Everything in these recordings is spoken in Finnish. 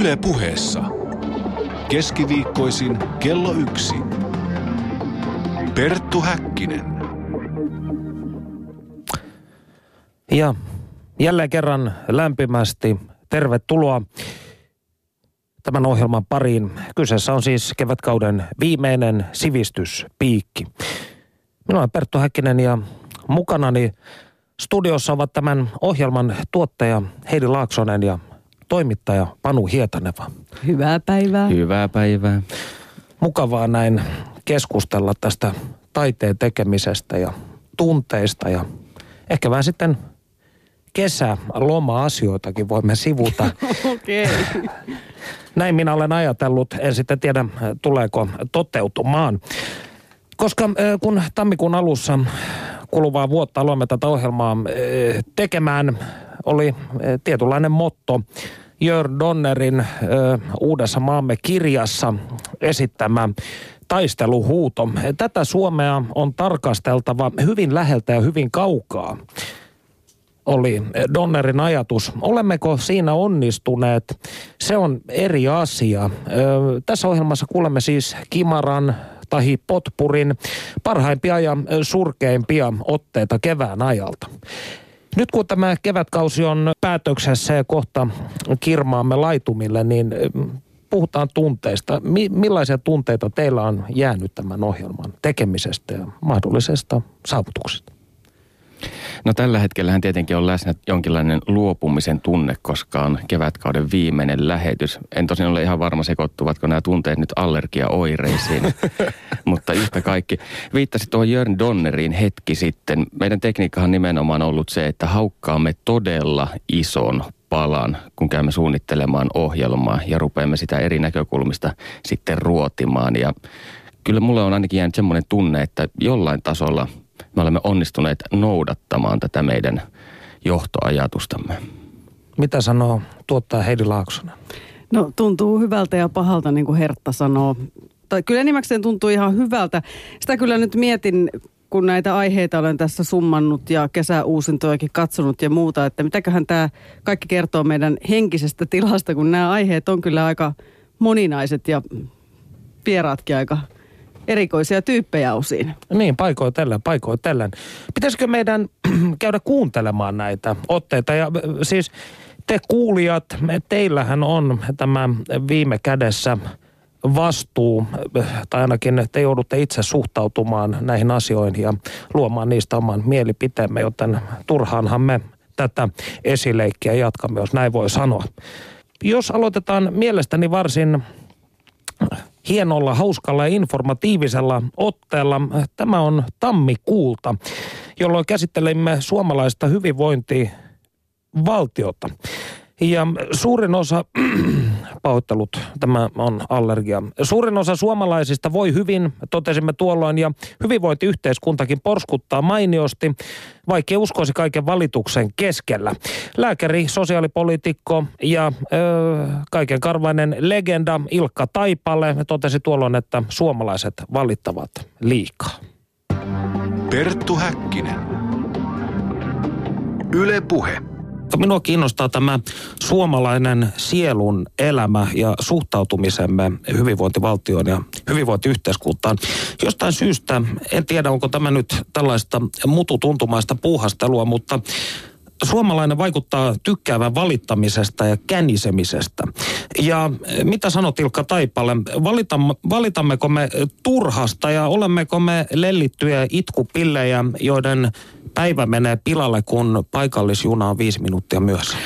Yle puheessa. Keskiviikkoisin kello yksi. Perttu Häkkinen. Ja jälleen kerran lämpimästi tervetuloa tämän ohjelman pariin. Kyseessä on siis kevätkauden viimeinen sivistyspiikki. Minä olen Perttu Häkkinen ja mukanani studiossa ovat tämän ohjelman tuottaja Heidi Laaksonen ja toimittaja Panu Hietaneva. Hyvää päivää. Hyvää päivää. Mukavaa näin keskustella tästä taiteen tekemisestä ja tunteista ja ehkä vähän sitten kesä, loma-asioitakin voimme sivuta. Okei. Okay. Näin minä olen ajatellut, en sitten tiedä tuleeko toteutumaan. Koska kun tammikuun alussa kuluvaa vuotta aloimme tätä ohjelmaa tekemään, oli äh, tietynlainen motto Jörn Donnerin uudessa maamme kirjassa esittämä taisteluhuuto. Tätä Suomea on tarkasteltava hyvin läheltä ja hyvin kaukaa oli Donnerin ajatus. Olemmeko siinä onnistuneet? Se on eri asia. Ö, tässä ohjelmassa kuulemme siis Kimaran tai Potpurin parhaimpia ja surkeimpia otteita kevään ajalta. Nyt kun tämä kevätkausi on päätöksessä ja kohta kirmaamme laitumille, niin puhutaan tunteista. Mi- millaisia tunteita teillä on jäänyt tämän ohjelman tekemisestä ja mahdollisesta saavutuksesta? No tällä hetkellä tietenkin on läsnä jonkinlainen luopumisen tunne, koska on kevätkauden viimeinen lähetys. En tosin ole ihan varma sekoittuvatko nämä tunteet nyt allergiaoireisiin, mutta yhtä kaikki. Viittasit tuohon Jörn Donneriin hetki sitten. Meidän tekniikkahan nimenomaan ollut se, että haukkaamme todella ison palan, kun käymme suunnittelemaan ohjelmaa ja rupeamme sitä eri näkökulmista sitten ruotimaan. Ja kyllä mulle on ainakin jäänyt semmoinen tunne, että jollain tasolla – me olemme onnistuneet noudattamaan tätä meidän johtoajatustamme. Mitä sanoo tuottaja Heidi Laaksonen? No tuntuu hyvältä ja pahalta, niin kuin Hertta sanoo. Tai kyllä enimmäkseen tuntuu ihan hyvältä. Sitä kyllä nyt mietin, kun näitä aiheita olen tässä summannut ja kesäuusintojakin katsonut ja muuta, että mitäköhän tämä kaikki kertoo meidän henkisestä tilasta, kun nämä aiheet on kyllä aika moninaiset ja vieraatkin aika erikoisia tyyppejä osin. Niin, paikoitellen, paikoitellen. Pitäisikö meidän käydä kuuntelemaan näitä otteita? Ja siis te kuulijat, teillähän on tämä viime kädessä vastuu, tai ainakin te joudutte itse suhtautumaan näihin asioihin ja luomaan niistä oman mielipiteemme, joten turhaanhan me tätä esileikkiä jatkamme, jos näin voi sanoa. Jos aloitetaan mielestäni varsin hienolla, hauskalla ja informatiivisella otteella. Tämä on tammikuulta, jolloin käsittelimme suomalaista hyvinvointivaltiota. Ja suurin osa, pahoittelut, tämä on allergia. Suurin osa suomalaisista voi hyvin, totesimme tuolloin, ja hyvinvointiyhteiskuntakin porskuttaa mainiosti, vaikka uskoisi kaiken valituksen keskellä. Lääkäri, sosiaalipoliitikko ja ö, kaiken karvainen legenda Ilkka Taipale totesi tuolloin, että suomalaiset valittavat liikaa. Perttu Häkkinen. Yle Puhe. Minua kiinnostaa tämä suomalainen sielun elämä ja suhtautumisemme hyvinvointivaltioon ja hyvinvointiyhteiskuntaan. Jostain syystä, en tiedä onko tämä nyt tällaista mututuntumaista puuhastelua, mutta suomalainen vaikuttaa tykkäävän valittamisesta ja känisemisestä. Ja mitä sanot Ilkka Taipalle, valitamme, valitammeko me turhasta ja olemmeko me lellittyjä itkupillejä, joiden päivä menee pilalle, kun paikallisjuna on viisi minuuttia myös?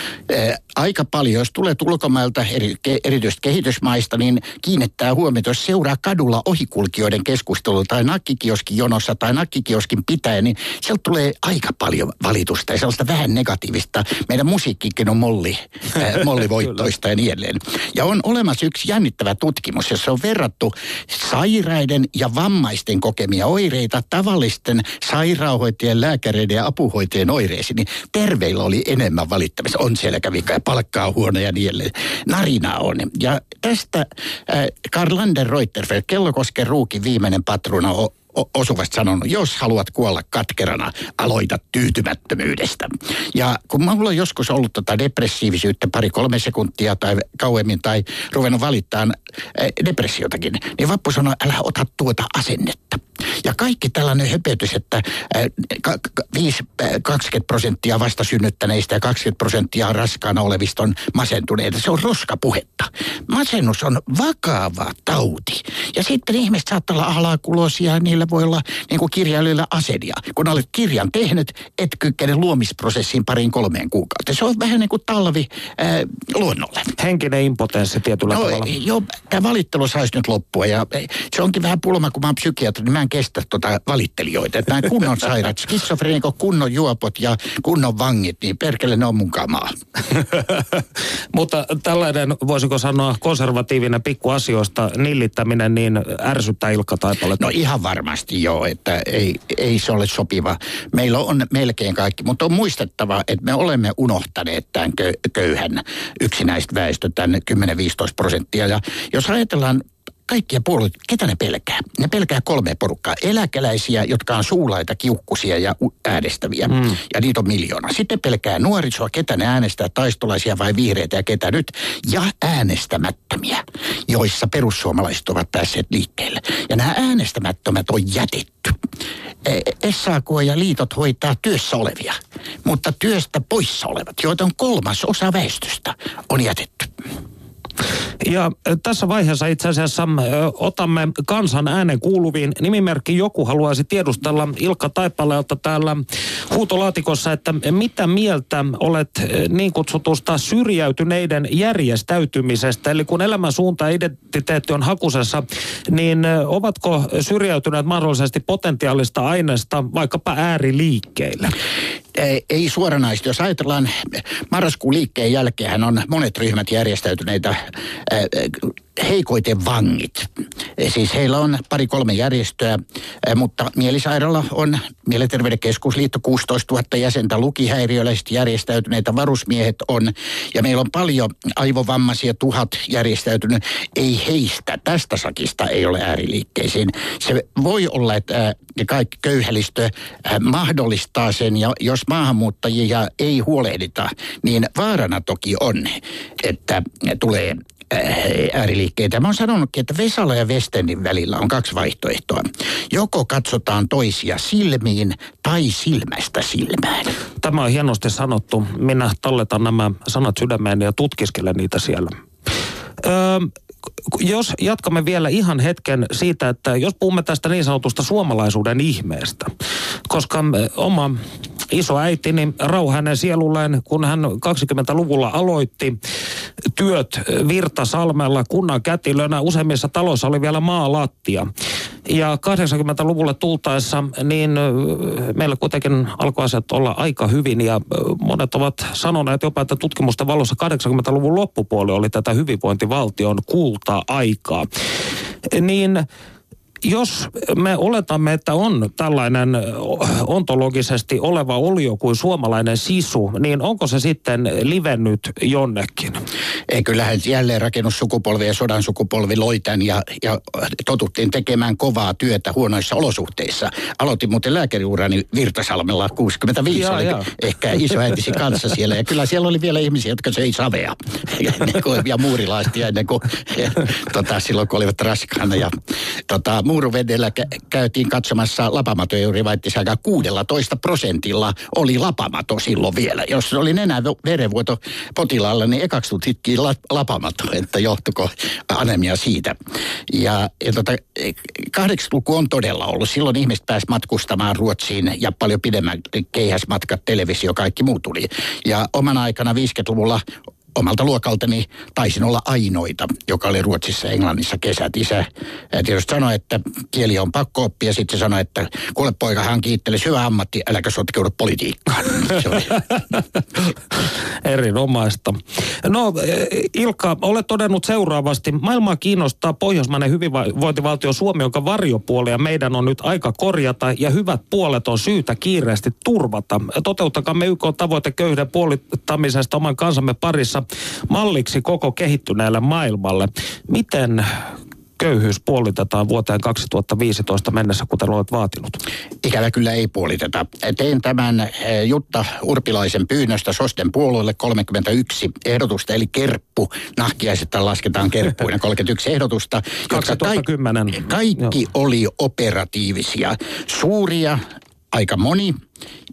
Aika paljon. Jos tulee ulkomailta, eri, erityisesti kehitysmaista, niin kiinnittää huomiota, jos seuraa kadulla ohikulkijoiden keskustelua tai nakkikioskin jonossa tai nakkikioskin pitää, niin sieltä tulee aika paljon valitusta ja sellaista vähän negatiivista. Meidän musiikkikin on molli, äh, mollivoittoista ja niin edelleen. Ja on olemassa yksi jännittävä tutkimus, jossa on verrattu sairaiden ja vammaisten kokemia oireita tavallisten sairaanhoitajien, lääkäreiden ja apuhoitajien oireisiin. Niin terveillä oli enemmän valittamista. On selkävika ja palkkaa huono ja niin edelleen. Narina on. Ja tästä äh, Karl Lander Reuterfeld, Kellokosken ruukin viimeinen patruna, osuvasti sanonut, jos haluat kuolla katkerana, aloita tyytymättömyydestä. Ja kun mulla on joskus ollut tota depressiivisyyttä pari-kolme sekuntia tai kauemmin tai ruvennut valittaa eh, depressiotakin, niin Vappu sanoi, älä ota tuota asennetta. Ja kaikki tällainen höpötys, että eh, ka- ka- viisi, eh, 20 prosenttia vastasynnyttäneistä ja 20 prosenttia raskaana olevista on masentuneita, se on roskapuhetta. Masennus on vakava tauti. Ja sitten ihmiset saattaa olla alakulosia ja niillä voi olla niin kuin kirjailijoilla asedia. Kun olet kirjan tehnyt, et kykene luomisprosessiin pariin kolmeen kuukauteen. Se on vähän niin kuin talvi äh, luonnolle. Henkinen impotenssi tietyllä No, tavalla. joo, tämä valittelu saisi nyt loppua ja eh, se onkin vähän pulma, kun mä oon psykiatri, niin mä en kestä tota valittelijoita. Että nämä kunnon sairaat, skitsofreenikot, kunnon juopot ja kunnon vangit, niin perkele ne on mun kamaa. Mutta tällainen, voisiko sanoa, konservatiivinen pikkuasioista nillittäminen, niin ärsyttää Ilkka Taipaletta. No ihan varmasti joo, että ei, ei se ole sopiva. Meillä on melkein kaikki, mutta on muistettava, että me olemme unohtaneet tämän kö- köyhän yksinäistä väestö, tämän 10-15 prosenttia. Ja jos ajatellaan kaikkia puolueita, ketä ne pelkää? Ne pelkää kolme porukkaa. Eläkeläisiä, jotka on suulaita, kiukkusia ja äänestäviä. Mm. Ja niitä on miljoona. Sitten pelkää nuorisoa, ketä ne äänestää, taistolaisia vai vihreitä ja ketä nyt. Ja äänestämättömiä, joissa perussuomalaiset ovat päässeet liikkeelle. Ja nämä äänestämättömät on jätetty. E- SAK ja liitot hoitaa työssä olevia, mutta työstä poissa olevat, joita on kolmas osa väestöstä, on jätetty. Ja tässä vaiheessa itse asiassa otamme kansan äänen kuuluviin. Nimimerkki joku haluaisi tiedustella Ilkka Taipaleelta täällä huutolaatikossa, että mitä mieltä olet niin kutsutusta syrjäytyneiden järjestäytymisestä. Eli kun elämän suunta ja identiteetti on hakusessa, niin ovatko syrjäytyneet mahdollisesti potentiaalista aineesta vaikkapa ääriliikkeille? ei, ei suoranaisesti. Jos ajatellaan marraskuun liikkeen jälkeen on monet ryhmät järjestäytyneitä heikoiten vangit. Siis heillä on pari-kolme järjestöä, mutta mielisairaala on Mielenterveyden keskusliitto 16 000 jäsentä, lukihäiriöläiset järjestäytyneitä varusmiehet on, ja meillä on paljon aivovammaisia, tuhat järjestäytynyt. Ei heistä, tästä sakista ei ole ääriliikkeisiin. Se voi olla, että ää, kaikki köyhälistö mahdollistaa sen, ja jos maahanmuuttajia ei huolehdita, niin vaarana toki on, että tulee ääriliikkeitä. Mä oon sanonutkin, että Vesala ja Westenin välillä on kaksi vaihtoehtoa. Joko katsotaan toisia silmiin tai silmästä silmään. Tämä on hienosti sanottu. Minä talletan nämä sanat sydämeen ja tutkiskelen niitä siellä. Öö, jos jatkamme vielä ihan hetken siitä, että jos puhumme tästä niin sanotusta suomalaisuuden ihmeestä, koska oma iso äitini rau hänen sielulleen, kun hän 20-luvulla aloitti työt Virtasalmella kunnan kätilönä. Useimmissa taloissa oli vielä maalattia. Ja 80-luvulle tultaessa, niin meillä kuitenkin alkoi asiat olla aika hyvin ja monet ovat sanoneet jopa, että tutkimusten valossa 80-luvun loppupuoli oli tätä hyvinvointivaltion kulta-aikaa. Niin jos me oletamme, että on tällainen ontologisesti oleva olio kuin suomalainen sisu, niin onko se sitten livennyt jonnekin? Ei, kyllähän jälleen rakennussukupolvi ja sodan sukupolvi loi tämän ja, ja totuttiin tekemään kovaa työtä huonoissa olosuhteissa. Aloitin muuten lääkäriurani Virtasalmella 65, Jaa, oli jaa. ehkä isoäitisi kanssa siellä. Ja kyllä siellä oli vielä ihmisiä, jotka söi savea ja muurilaistia ennen kuin, ja, tota, silloin kun olivat raskaana. Ja, tota, muuruvedellä kä- käytiin katsomassa lapamato juuri vaittisaikaa 16 prosentilla oli lapamato silloin vielä. Jos oli nenä verenvuoto potilaalla, niin ekaksi tutkittiin la, lapamato, että johtuko anemia siitä. Ja, ja tota, 80-luku on todella ollut. Silloin ihmiset pääsivät matkustamaan Ruotsiin ja paljon pidemmän keihäsmatkat, televisio, kaikki muu tuli. Ja omana aikana 50-luvulla omalta luokaltani taisin olla ainoita, joka oli Ruotsissa ja Englannissa kesät. Isä tietysti sanoi, että kieli on pakko oppia. Sitten sanoi, että kuule poika, hän kiitteli hyvä ammatti, äläkä sotkeudu politiikkaan. Erinomaista. No eh, Ilkka, olet todennut seuraavasti. Maailmaa kiinnostaa pohjoismainen hyvinvointivaltio Suomi, jonka varjopuolia meidän on nyt aika korjata ja hyvät puolet on syytä kiireesti turvata. Toteuttakamme YK tavoite köyhden puolittamisesta oman kansamme parissa malliksi koko kehittyneelle maailmalle. Miten köyhyys puolitetaan vuoteen 2015 mennessä, kuten olet vaatinut? Ikävä kyllä ei puoliteta. Tein tämän eh, Jutta Urpilaisen pyynnöstä Sosten puolueelle 31 ehdotusta, eli kerppu. Nahkiaiset lasketaan kerppuina 31 ehdotusta. jotka 2010. Kaikki, kaikki oli operatiivisia. Suuria, aika moni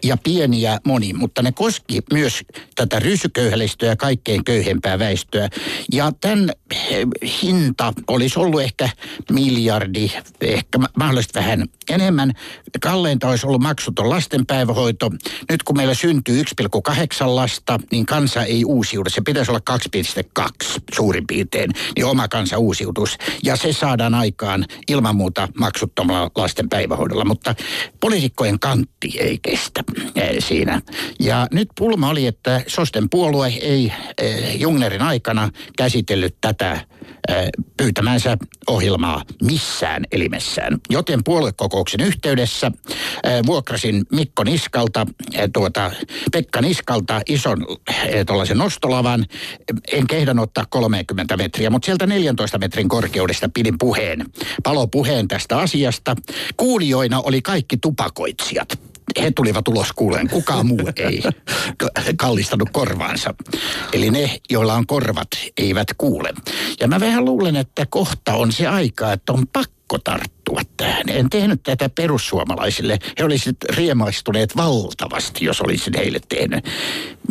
ja pieniä moni, mutta ne koski myös tätä rysyköyhälistöä ja kaikkein köyhempää väestöä. Ja tämän eh, hinta olisi ollut ehkä miljardi, ehkä mahdollisesti vähän enemmän. Kalleinta olisi ollut maksuton lastenpäivähoito. Nyt kun meillä syntyy 1,8 lasta, niin kansa ei uusiudu. Se pitäisi olla 2,2 suurin piirtein, niin oma kansa uusiutus. Ja se saadaan aikaan ilman muuta maksuttomalla lasten päivähoidolla, mutta poliitikkojen kantti ei kestä siinä. Ja nyt pulma oli, että Sosten puolue ei Jungnerin aikana käsitellyt tätä pyytämänsä ohjelmaa missään elimessään. Joten puoluekokouksen yhteydessä vuokrasin Mikko Niskalta, tuota, Pekka Niskalta ison tuollaisen nostolavan. En kehdan ottaa 30 metriä, mutta sieltä 14 metrin korkeudesta pidin puheen, palopuheen tästä asiasta. Kuulijoina oli kaikki tupakoitsijat he tulivat ulos kuuleen. Kukaan muu ei kallistanut korvaansa. Eli ne, joilla on korvat, eivät kuule. Ja mä vähän luulen, että kohta on se aika, että on pakko tarttua tähän. En tehnyt tätä perussuomalaisille. He olisivat riemaistuneet valtavasti, jos olisin heille tehnyt.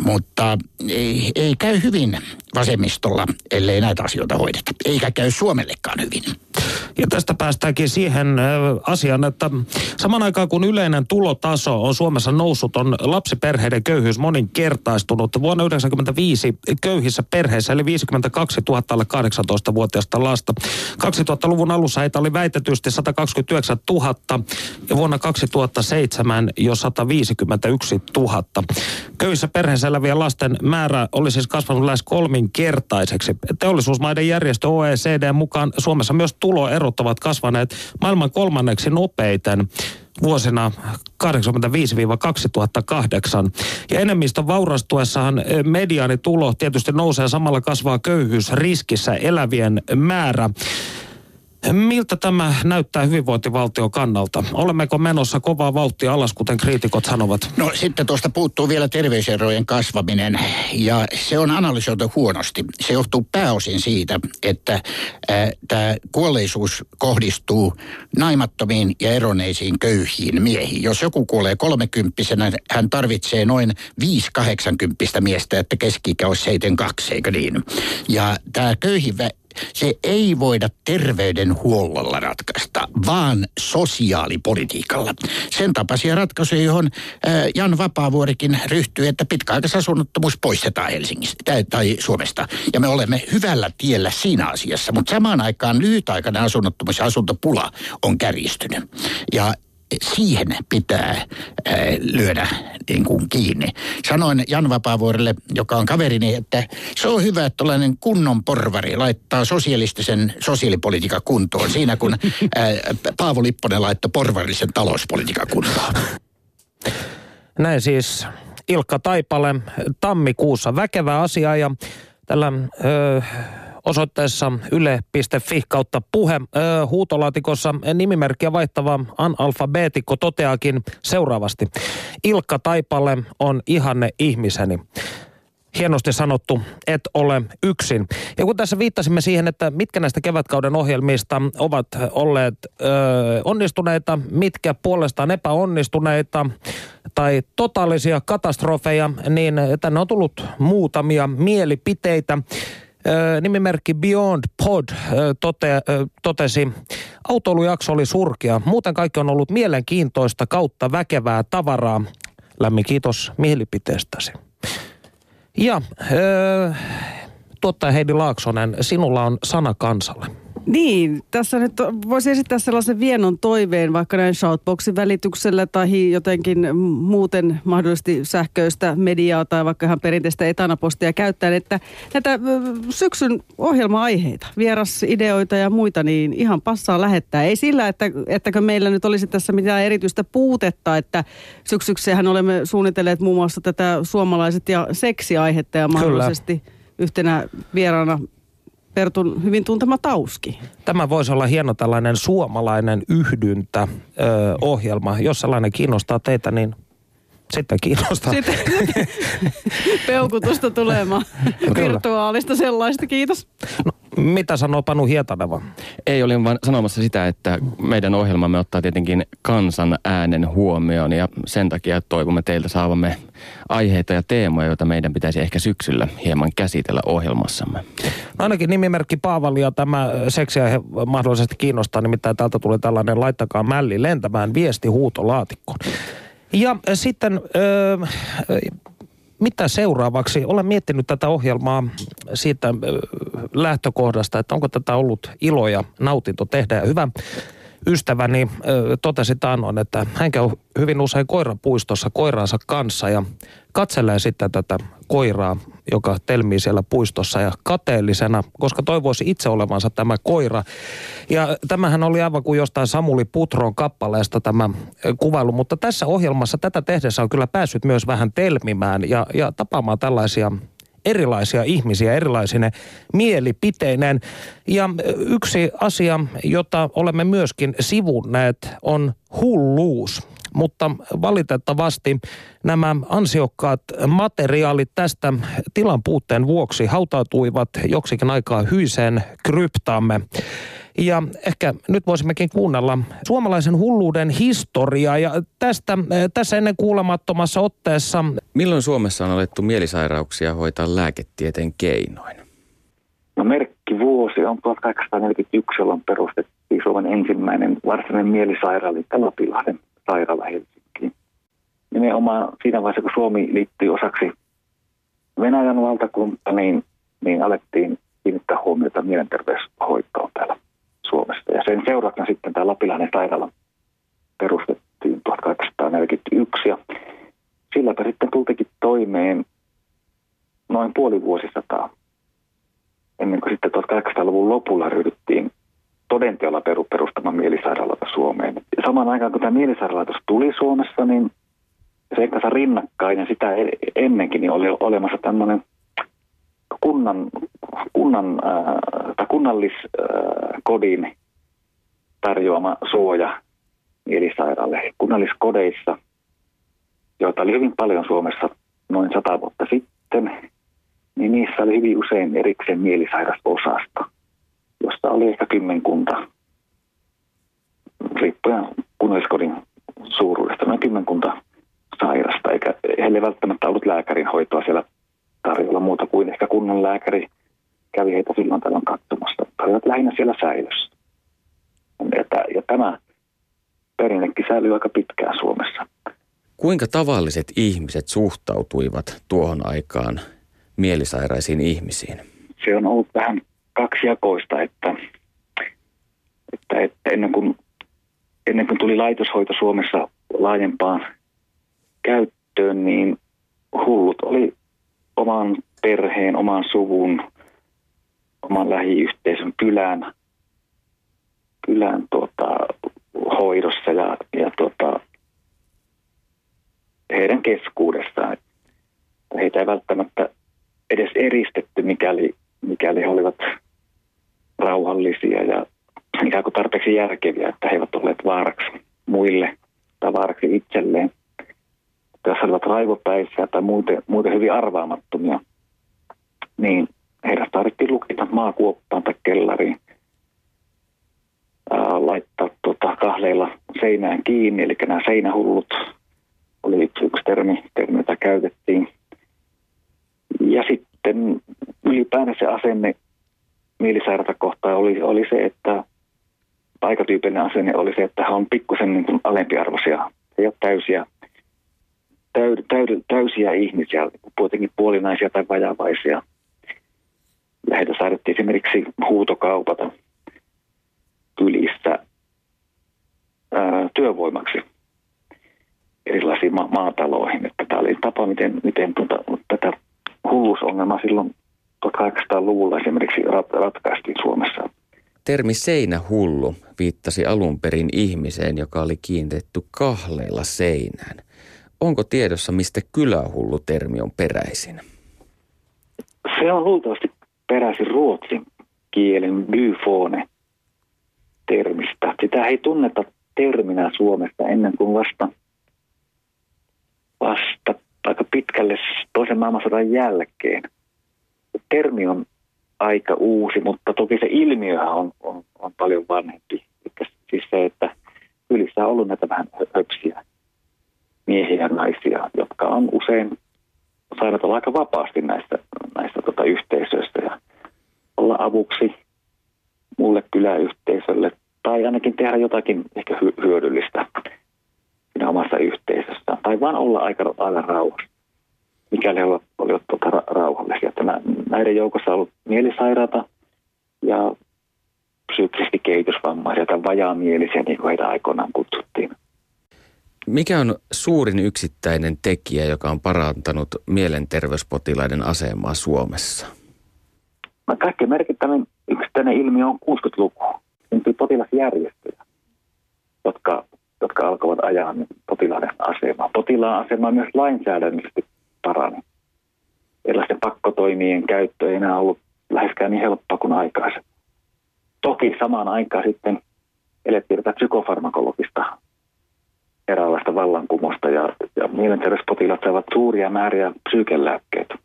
Mutta ei, ei käy hyvin vasemmistolla, ellei näitä asioita hoideta. Eikä käy Suomellekaan hyvin. Ja tästä päästäänkin siihen asiaan, että saman aikaan kun yleinen tulotaso on Suomessa noussut, on lapsiperheiden köyhyys moninkertaistunut. Vuonna 1995 köyhissä perheissä, eli 52 000 alle 18-vuotiaista lasta. 2000-luvun alussa heitä oli väitetysti 129 000 ja vuonna 2007 jo 151 000. Köyhissä perheissä elävien lasten määrä oli siis kasvanut lähes kolminkertaiseksi. Teollisuusmaiden järjestö OECD mukaan Suomessa myös tuloerot ovat kasvaneet maailman kolmanneksi nopeiten vuosina 85-2008. Ja enemmistön vaurastuessahan mediaanitulo tietysti nousee samalla kasvaa köyhyysriskissä elävien määrä. Miltä tämä näyttää hyvinvointivaltion kannalta? Olemmeko menossa kovaa vauhtia alas, kuten kriitikot sanovat? No sitten tuosta puuttuu vielä terveyserojen kasvaminen ja se on analysoitu huonosti. Se johtuu pääosin siitä, että tämä kuolleisuus kohdistuu naimattomiin ja eroneisiin köyhiin miehiin. Jos joku kuolee kolmekymppisenä, hän tarvitsee noin 5-80 miestä, että keski-ikä olisi 72, eikö niin? Ja tämä köyhin se ei voida terveydenhuollolla ratkaista, vaan sosiaalipolitiikalla. Sen tapaisia ratkaisuja, johon Jan Vapaavuorikin ryhtyy, että pitkäaikaisasunnottomuus poistetaan Helsingistä tai, Suomesta. Ja me olemme hyvällä tiellä siinä asiassa, mutta samaan aikaan lyhytaikainen asunnottomuus ja asuntopula on kärjistynyt. Ja siihen pitää ää, lyödä niin kuin kiinni. Sanoin Jan Vapaavuorelle, joka on kaverini, että se on hyvä, että tällainen kunnon porvari laittaa sosialistisen sosiaalipolitiikan kuntoon siinä, kun ää, Paavo Lipponen laittoi porvarillisen talouspolitiikan kuntoon. Näin siis Ilkka Taipale tammikuussa. Väkevä asia ja tällä... Öö, osoitteessa yle.fi kautta puhe. Ö, huutolaatikossa nimimerkkiä vaihtava analfabeetikko toteakin seuraavasti. Ilkka Taipale on ihanne ihmiseni hienosti sanottu, et ole yksin. Ja kun tässä viittasimme siihen, että mitkä näistä kevätkauden ohjelmista ovat olleet ö, onnistuneita, mitkä puolestaan epäonnistuneita tai totaalisia katastrofeja, niin tänne on tullut muutamia mielipiteitä nimimerkki Beyond Pod tote, totesi, autoilujakso oli surkea. Muuten kaikki on ollut mielenkiintoista kautta väkevää tavaraa. Lämmin kiitos mielipiteestäsi. Ja tuottaja Heidi Laaksonen, sinulla on sana kansalle. Niin, tässä nyt voisi esittää sellaisen vienon toiveen vaikka näin shoutboxin välityksellä tai jotenkin muuten mahdollisesti sähköistä mediaa tai vaikka ihan perinteistä etanapostia käyttäen, että näitä syksyn ohjelma-aiheita, vierasideoita ja muita, niin ihan passaa lähettää. Ei sillä, että, ettäkö meillä nyt olisi tässä mitään erityistä puutetta, että syksyksihän olemme suunnitelleet muun muassa tätä suomalaiset ja seksiaihetta ja mahdollisesti Kyllä. yhtenä vieraana Pertun hyvin tuntema Tauski. Tämä voisi olla hieno tällainen suomalainen yhdyntä ö, ohjelma. Jos sellainen kiinnostaa teitä, niin sitten kiinnostaa. Sitten peukutusta tulemaan. Virtuaalista sellaista, kiitos. No, mitä sanoo Panu Hietaneva? Ei, olin vain sanomassa sitä, että meidän ohjelmamme ottaa tietenkin kansan äänen huomioon ja sen takia toivomme teiltä saavamme aiheita ja teemoja, joita meidän pitäisi ehkä syksyllä hieman käsitellä ohjelmassamme. No ainakin nimimerkki Paavalia tämä seksiaihe mahdollisesti kiinnostaa, nimittäin täältä tuli tällainen laittakaa mälli lentämään viesti huutolaatikkoon. Ja sitten, öö, mitä seuraavaksi? Olen miettinyt tätä ohjelmaa siitä öö, lähtökohdasta, että onko tätä ollut ilo ja nautinto tehdä. Ja hyvä ystäväni öö, totesi taannoin, että hän käy hyvin usein koirapuistossa koiraansa kanssa ja katselee sitten tätä koiraa, joka telmii siellä puistossa ja kateellisena, koska toivoisi itse olevansa tämä koira. Ja tämähän oli aivan kuin jostain Samuli Putron kappaleesta tämä ö, kuvailu, mutta tässä ohjelmassa tätä tehdessä on kyllä päässyt myös vähän telmimään ja, ja tapaamaan tällaisia erilaisia ihmisiä erilaisine mielipiteineen. Ja ö, yksi asia, jota olemme myöskin sivunneet, on hulluus mutta valitettavasti nämä ansiokkaat materiaalit tästä tilan puutteen vuoksi hautautuivat joksikin aikaa hyiseen kryptaamme. Ja ehkä nyt voisimmekin kuunnella suomalaisen hulluuden historiaa ja tästä tässä ennen kuulemattomassa otteessa Milloin Suomessa on alettu mielisairauksia hoitaa lääketieteen keinoin? No merkkivuosi on 1841, jolloin perustettiin Suomen ensimmäinen varsinainen mielisairaala, eli Lapilahden sairaala Helsinkiin. Nimenomaan siinä vaiheessa, kun Suomi liittyi osaksi Venäjän valtakunta, niin, niin alettiin kiinnittää huomiota mielenterveyshoitoon täällä Suomessa. Ja sen seurauksena sitten tämä Lapilahden sairaala perustettiin 1841 ja sillä sitten tultikin toimeen noin puoli vuosisataa ennen kuin sitten 1800-luvun lopulla ryhdyttiin todenteolla peru perustamaan mielisairaaloita Suomeen. Samaan aikaan, kun tämä mielisairaalaitos tuli Suomessa, niin se kanssa rinnakkain ja sitä e- ennenkin niin oli olemassa tämmöinen kunnan, kunnan äh, tai kunnalliskodin tarjoama suoja mielisairaalle. Kunnalliskodeissa, joita oli hyvin paljon Suomessa noin sata vuotta sitten, niin niissä oli hyvin usein erikseen mielisairasosasto, josta oli ehkä kymmenkunta, riippuen kunnalliskodin suuruudesta, noin kymmenkunta sairasta, eikä heille ei välttämättä ollut lääkärin hoitoa siellä tarjolla muuta kuin ehkä kunnan lääkäri kävi heitä silloin tällöin katsomassa. He olivat lähinnä siellä säilössä. Ja, ja tämä perinnekin säilyy aika pitkään Suomessa. Kuinka tavalliset ihmiset suhtautuivat tuohon aikaan mielisairaisiin ihmisiin? Se on ollut vähän kaksijakoista, että, että, että ennen, kuin, ennen kuin tuli laitoshoito Suomessa laajempaan käyttöön, niin hullut oli oman perheen, oman suvun, oman lähiyhteisön kylän, kylän tuota, hoidossa ja, ja tuota, heidän keskuudessaan. Heitä ei välttämättä edes eristetty, mikäli, mikäli he olivat rauhallisia ja ikään kuin tarpeeksi järkeviä, että he eivät olleet vaaraksi muille tai vaaraksi itselleen. He olivat raivopäisiä tai muuten, muuten hyvin arvaamattomia, niin heidät tarvittiin lukita maakuoppaan tai kellariin, ää, laittaa tuota, kahleilla seinään kiinni, eli nämä seinähullut oli yksi, yksi termi, termi, jota käytettiin. Ja sitten ylipäänsä se asenne mielisairaata kohtaan oli, oli se, että aikatyypillinen asenne oli se, että hän on pikkusen niin kuin alempiarvoisia. Ei ole täysiä, täy, täy, täysiä ihmisiä, kuitenkin puolinaisia tai vajavaisia. Ja heitä saadettiin esimerkiksi huutokaupata kylissä ää, työvoimaksi erilaisiin ma- maataloihin. Että tämä oli tapa, miten, miten tuota, tätä hulluusongelmaa silloin 1800-luvulla esimerkiksi rat- ratkaistiin Suomessa. Termi seinähullu viittasi alun perin ihmiseen, joka oli kiinnitetty kahleilla seinään. Onko tiedossa, mistä kylähullu-termi on peräisin? Se on luultavasti peräisin Ruotsin kielen byfone termistä. Sitä ei tunneta terminä Suomessa ennen kuin vasta, vasta aika pitkälle toisen maailmansodan jälkeen. Termi on aika uusi, mutta toki se ilmiö on, on, on paljon vanhempi. Eli siis se, että kylissä on ollut näitä vähän höpsiä miehiä ja naisia, jotka on usein saivat olla aika vapaasti näistä, näistä tota yhteisöistä ja olla avuksi mulle kyläyhteisölle tai ainakin tehdä jotakin ehkä hyödyllistä siinä omassa yhteisössä tai vaan olla aika, aika rauhassa, mikäli he olivat tuota ra- rauhallisia. Tämä, näiden joukossa on ollut mielisairaata ja psyykkisesti kehitysvammaisia tai vajaamielisiä, niin kuin heitä aikoinaan kutsuttiin. Mikä on suurin yksittäinen tekijä, joka on parantanut mielenterveyspotilaiden asemaa Suomessa? Kaikkein merkittävin yksittäinen ilmiö on 60-luku. Syntyi potilasjärjestöjä, jotka, jotka alkoivat ajaa potilaiden asemaa. Potilaan asema myös lainsäädännöllisesti parani. Erilaisten pakkotoimien käyttö ei enää ollut läheskään niin helppoa kuin aikaisemmin. Toki samaan aikaan sitten elettiin tätä psykofarmakologista eräänlaista vallankumousta ja, ja mielenterveyspotilaat saivat suuria määriä psyykelääkkeitä,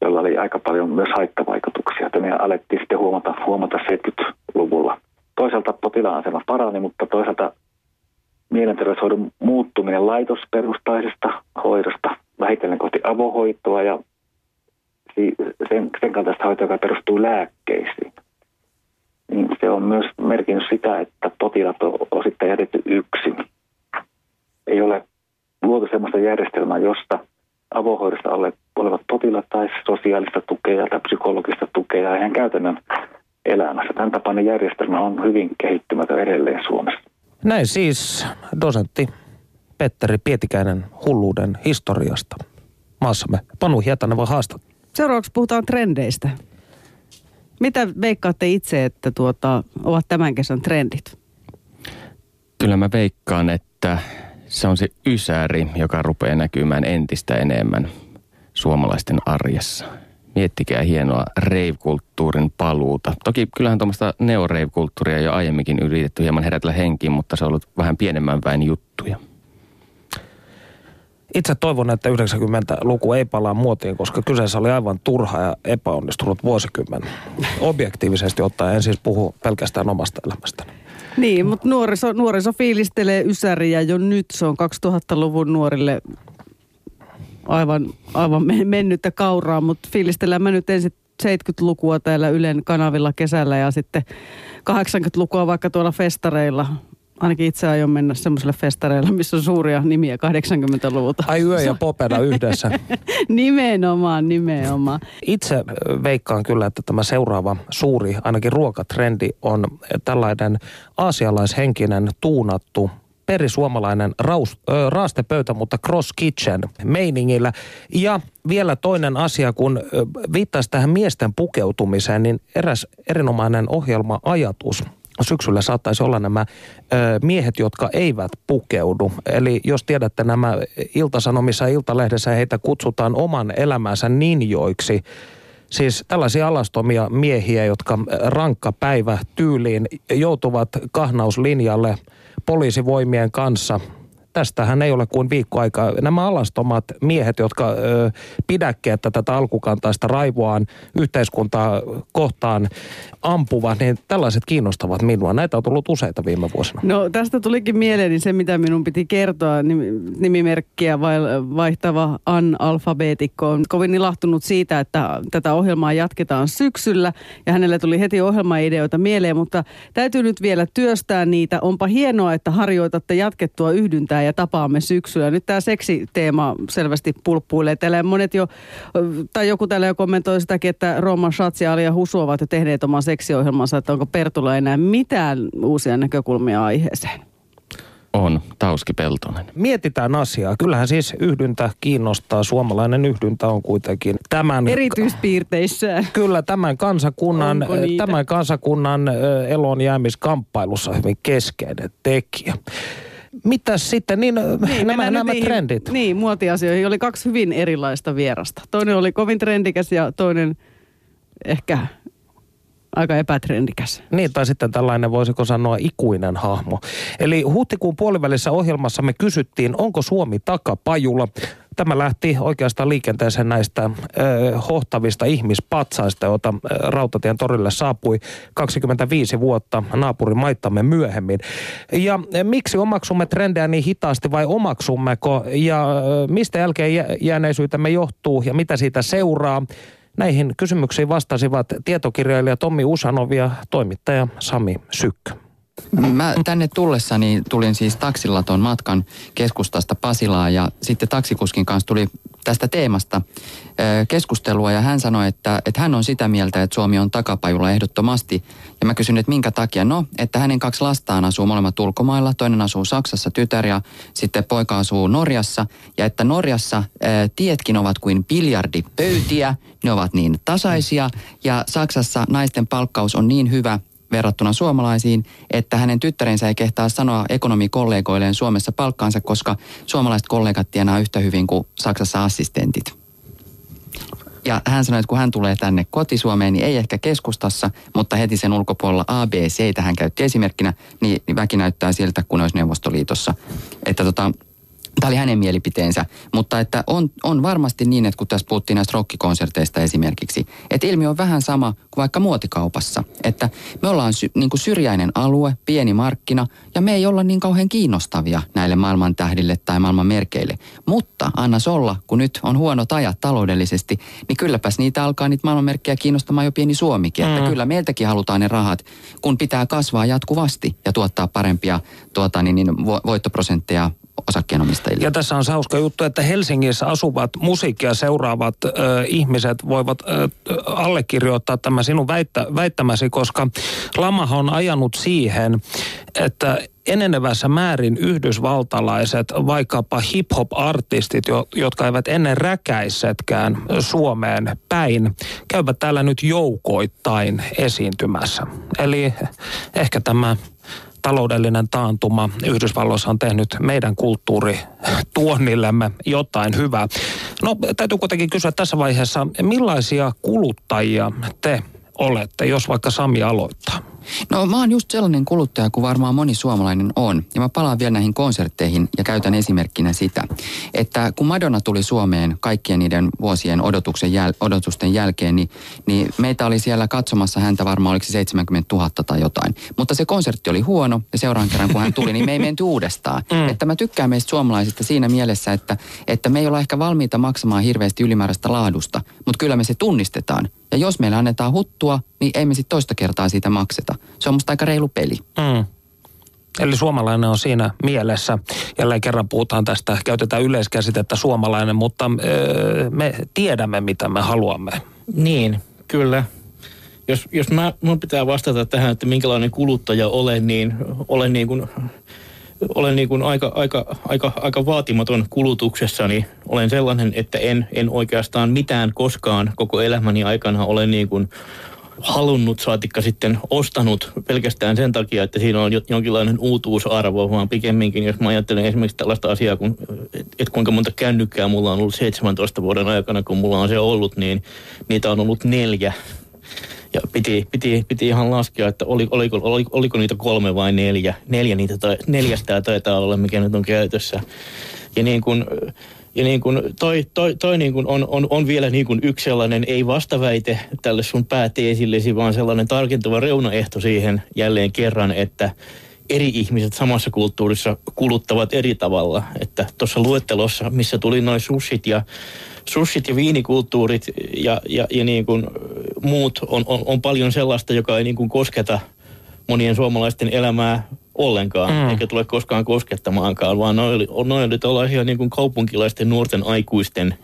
joilla oli aika paljon myös haittavaikutuksia. Tämä alettiin sitten huomata, huomata 70-luvulla. Toisaalta potilaan asema parani, mutta toisaalta mielenterveyshoidon muuttuminen laitosperustaisesta avohoitoa ja sen, sen kaltaista hoitoa, joka perustuu lääkkeisiin. Niin se on myös merkinnyt sitä, että potilaat on osittain jätetty yksin ei ole luotu sellaista järjestelmää, josta avohoidossa olevat potilaat tai sosiaalista tukea tai psykologista tukea ihan käytännön elämässä. Tämän tapainen järjestelmä on hyvin kehittymätön edelleen Suomessa. Näin siis dosentti Petteri Pietikäinen hulluuden historiasta maassamme. Panu Hietanen voi haastaa. Seuraavaksi puhutaan trendeistä. Mitä veikkaatte itse, että tuota, ovat tämän kesän trendit? Kyllä mä veikkaan, että se on se ysäri, joka rupeaa näkymään entistä enemmän suomalaisten arjessa. Miettikää hienoa rave-kulttuurin paluuta. Toki kyllähän tuommoista neo-rave-kulttuuria jo aiemminkin yritetty hieman herätellä henkiin, mutta se on ollut vähän pienemmän väen juttuja. Itse toivon, että 90-luku ei palaa muotiin, koska kyseessä oli aivan turha ja epäonnistunut vuosikymmen. Objektiivisesti ottaen en siis puhu pelkästään omasta elämästäni. Niin, mutta nuoriso, nuoriso fiilistelee ysäriä jo nyt. Se on 2000-luvun nuorille aivan, aivan mennyttä kauraa, mutta fiilistellään mä nyt ensin 70-lukua täällä Ylen kanavilla kesällä ja sitten 80-lukua vaikka tuolla festareilla ainakin itse aion mennä semmoiselle festareille, missä on suuria nimiä 80-luvulta. Ai yö ja popeda yhdessä. nimenomaan, nimenomaan. Itse veikkaan kyllä, että tämä seuraava suuri, ainakin ruokatrendi on tällainen aasialaishenkinen tuunattu perisuomalainen raus, ö, raastepöytä, mutta cross kitchen meiningillä. Ja vielä toinen asia, kun viittaisi tähän miesten pukeutumiseen, niin eräs erinomainen ohjelma-ajatus syksyllä saattaisi olla nämä ö, miehet, jotka eivät pukeudu. Eli jos tiedätte nämä iltasanomissa ja iltalehdessä heitä kutsutaan oman elämänsä ninjoiksi, Siis tällaisia alastomia miehiä, jotka rankka päivä tyyliin joutuvat kahnauslinjalle poliisivoimien kanssa – tästähän ei ole kuin viikko aikaa. Nämä alastomat miehet, jotka ö, pidäkkeettä tätä alkukantaista raivoaan yhteiskuntaa kohtaan ampuvat, niin tällaiset kiinnostavat minua. Näitä on tullut useita viime vuosina. No tästä tulikin mieleeni se, mitä minun piti kertoa. Nimimerkkiä vaihtava analfabeetikko on kovin ilahtunut siitä, että tätä ohjelmaa jatketaan syksyllä. Ja hänelle tuli heti ohjelmaideoita mieleen, mutta täytyy nyt vielä työstää niitä. Onpa hienoa, että harjoitatte jatkettua yhdyntää ja tapaamme syksyllä. Nyt tämä seksiteema selvästi pulppuilee. Täällä monet jo, tai joku täällä jo kommentoi sitäkin, että Roman Schatz ja Alia Husu ovat jo tehneet oman seksiohjelmansa, että onko Pertulla enää mitään uusia näkökulmia aiheeseen? On, Tauski Peltonen. Mietitään asiaa. Kyllähän siis yhdyntä kiinnostaa. Suomalainen yhdyntä on kuitenkin tämän... Erityispiirteissä. Kyllä, tämän kansakunnan, tämän kansakunnan elon jäämiskamppailussa hyvin keskeinen tekijä. Mitä sitten, niin, niin nämä, nämä niihin, trendit. Niin, muotiasioihin oli kaksi hyvin erilaista vierasta. Toinen oli kovin trendikäs ja toinen ehkä aika epätrendikäs. Niin, tai sitten tällainen, voisiko sanoa, ikuinen hahmo. Eli huhtikuun puolivälissä ohjelmassa me kysyttiin, onko Suomi takapajulla. Tämä lähti oikeastaan liikenteeseen näistä ö, hohtavista ihmispatsaista, joita Rautatien torille saapui 25 vuotta naapurimaittamme myöhemmin. Ja miksi omaksumme trendejä niin hitaasti vai omaksummeko ja mistä jälkeen jä- jääneisyytemme johtuu ja mitä siitä seuraa? Näihin kysymyksiin vastasivat tietokirjailija Tommi Usanov ja toimittaja Sami Sykkö. Mä tänne tullessani tulin siis taksilla tuon matkan keskustasta Pasilaan ja sitten taksikuskin kanssa tuli tästä teemasta keskustelua ja hän sanoi, että, että hän on sitä mieltä, että Suomi on takapajulla ehdottomasti. Ja mä kysyin, että minkä takia? No, että hänen kaksi lastaan asuu molemmat ulkomailla, toinen asuu Saksassa, tytär ja sitten poika asuu Norjassa. Ja että Norjassa ö, tietkin ovat kuin biljardipöytiä, ne ovat niin tasaisia ja Saksassa naisten palkkaus on niin hyvä, verrattuna suomalaisiin, että hänen tyttärensä ei kehtaa sanoa ekonomikollegoilleen Suomessa palkkaansa, koska suomalaiset kollegat tienaa yhtä hyvin kuin Saksassa assistentit. Ja hän sanoi, että kun hän tulee tänne kotisuomeen, niin ei ehkä keskustassa, mutta heti sen ulkopuolella ABC, hän käytti esimerkkinä, niin, väki näyttää siltä, kun olisi Neuvostoliitossa. Että tota, Tämä oli hänen mielipiteensä, mutta että on, on varmasti niin, että kun tässä puhuttiin näistä rockikonserteista esimerkiksi, että ilmiö on vähän sama kuin vaikka muotikaupassa. Että me ollaan sy, niin kuin syrjäinen alue, pieni markkina ja me ei olla niin kauhean kiinnostavia näille maailman tähdille tai maailman merkeille. Mutta anna olla, kun nyt on huonot ajat taloudellisesti, niin kylläpäs niitä alkaa niitä maailmanmerkkejä kiinnostamaan jo pieni Suomikin. Mm. Että kyllä meiltäkin halutaan ne rahat, kun pitää kasvaa jatkuvasti ja tuottaa parempia tuota, niin, niin, vo- voittoprosentteja osakkeenomistajille. Ja tässä on hauska juttu, että Helsingissä asuvat musiikkia seuraavat ö, ihmiset voivat ö, allekirjoittaa tämä sinun väittä, väittämäsi, koska lamahan on ajanut siihen, että enenevässä määrin yhdysvaltalaiset, vaikkapa hip-hop-artistit, jo, jotka eivät ennen räkäissetkään Suomeen päin, käyvät täällä nyt joukoittain esiintymässä. Eli ehkä tämä taloudellinen taantuma Yhdysvalloissa on tehnyt meidän kulttuurituonnillemme jotain hyvää. No täytyy kuitenkin kysyä tässä vaiheessa, millaisia kuluttajia te olette, jos vaikka Sami aloittaa? No mä oon just sellainen kuluttaja kuin varmaan moni suomalainen on. Ja mä palaan vielä näihin konsertteihin ja käytän esimerkkinä sitä, että kun Madonna tuli Suomeen kaikkien niiden vuosien odotuksen jäl- odotusten jälkeen, niin, niin meitä oli siellä katsomassa häntä varmaan oliko se 70 000 tai jotain. Mutta se konsertti oli huono ja seuraavan kerran kun hän tuli, niin me ei menty uudestaan. Mm. Että mä tykkään meistä suomalaisista siinä mielessä, että, että me ei olla ehkä valmiita maksamaan hirveästi ylimääräistä laadusta, mutta kyllä me se tunnistetaan. Ja jos meillä annetaan huttua, niin ei me sitten toista kertaa siitä makseta. Se on musta aika reilu peli. Mm. Eli suomalainen on siinä mielessä, jälleen kerran puhutaan tästä, käytetään yleiskäsitettä suomalainen, mutta öö, me tiedämme mitä me haluamme. Niin, kyllä. Jos, jos mä, mun pitää vastata tähän, että minkälainen kuluttaja olen, niin olen niin kuin, olen niin kuin aika, aika, aika, aika vaatimaton kulutuksessani. Olen sellainen, että en, en oikeastaan mitään koskaan koko elämäni aikana ole niin kuin halunnut, saatikka sitten ostanut pelkästään sen takia, että siinä on jonkinlainen uutuusarvo, vaan pikemminkin, jos mä ajattelen esimerkiksi tällaista asiaa, kun, että kuinka monta kännykkää mulla on ollut 17 vuoden aikana, kun mulla on se ollut, niin niitä on ollut neljä. Ja piti, piti, piti ihan laskea, että oli, oliko, oliko, oliko niitä kolme vai neljä. Neljä niitä, tai, neljästä taitaa olla, mikä nyt on käytössä. Ja niin kuin, ja niin kuin toi, toi, toi niin kuin on, on, on, vielä niin kuin yksi sellainen, ei vastaväite tälle sun pääteesillesi, vaan sellainen tarkentuva reunaehto siihen jälleen kerran, että eri ihmiset samassa kulttuurissa kuluttavat eri tavalla. Että tuossa luettelossa, missä tuli noin sushit ja, sushit ja viinikulttuurit ja, ja, ja niin kuin muut, on, on, on paljon sellaista, joka ei niin kuin kosketa monien suomalaisten elämää ollenkaan, mm. eikä tule koskaan koskettamaankaan, vaan noin oli, noin oli tällaisia niin kuin kaupunkilaisten nuorten aikuisten,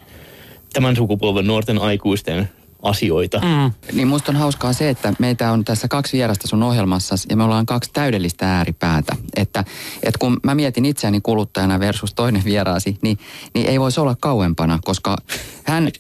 tämän sukupolven nuorten aikuisten asioita. Mm. Niin musta on hauskaa se, että meitä on tässä kaksi vierasta sun ohjelmassa ja me ollaan kaksi täydellistä ääripäätä. Että, että kun mä mietin itseäni kuluttajana versus toinen vieraasi, niin, niin ei voisi olla kauempana, koska hän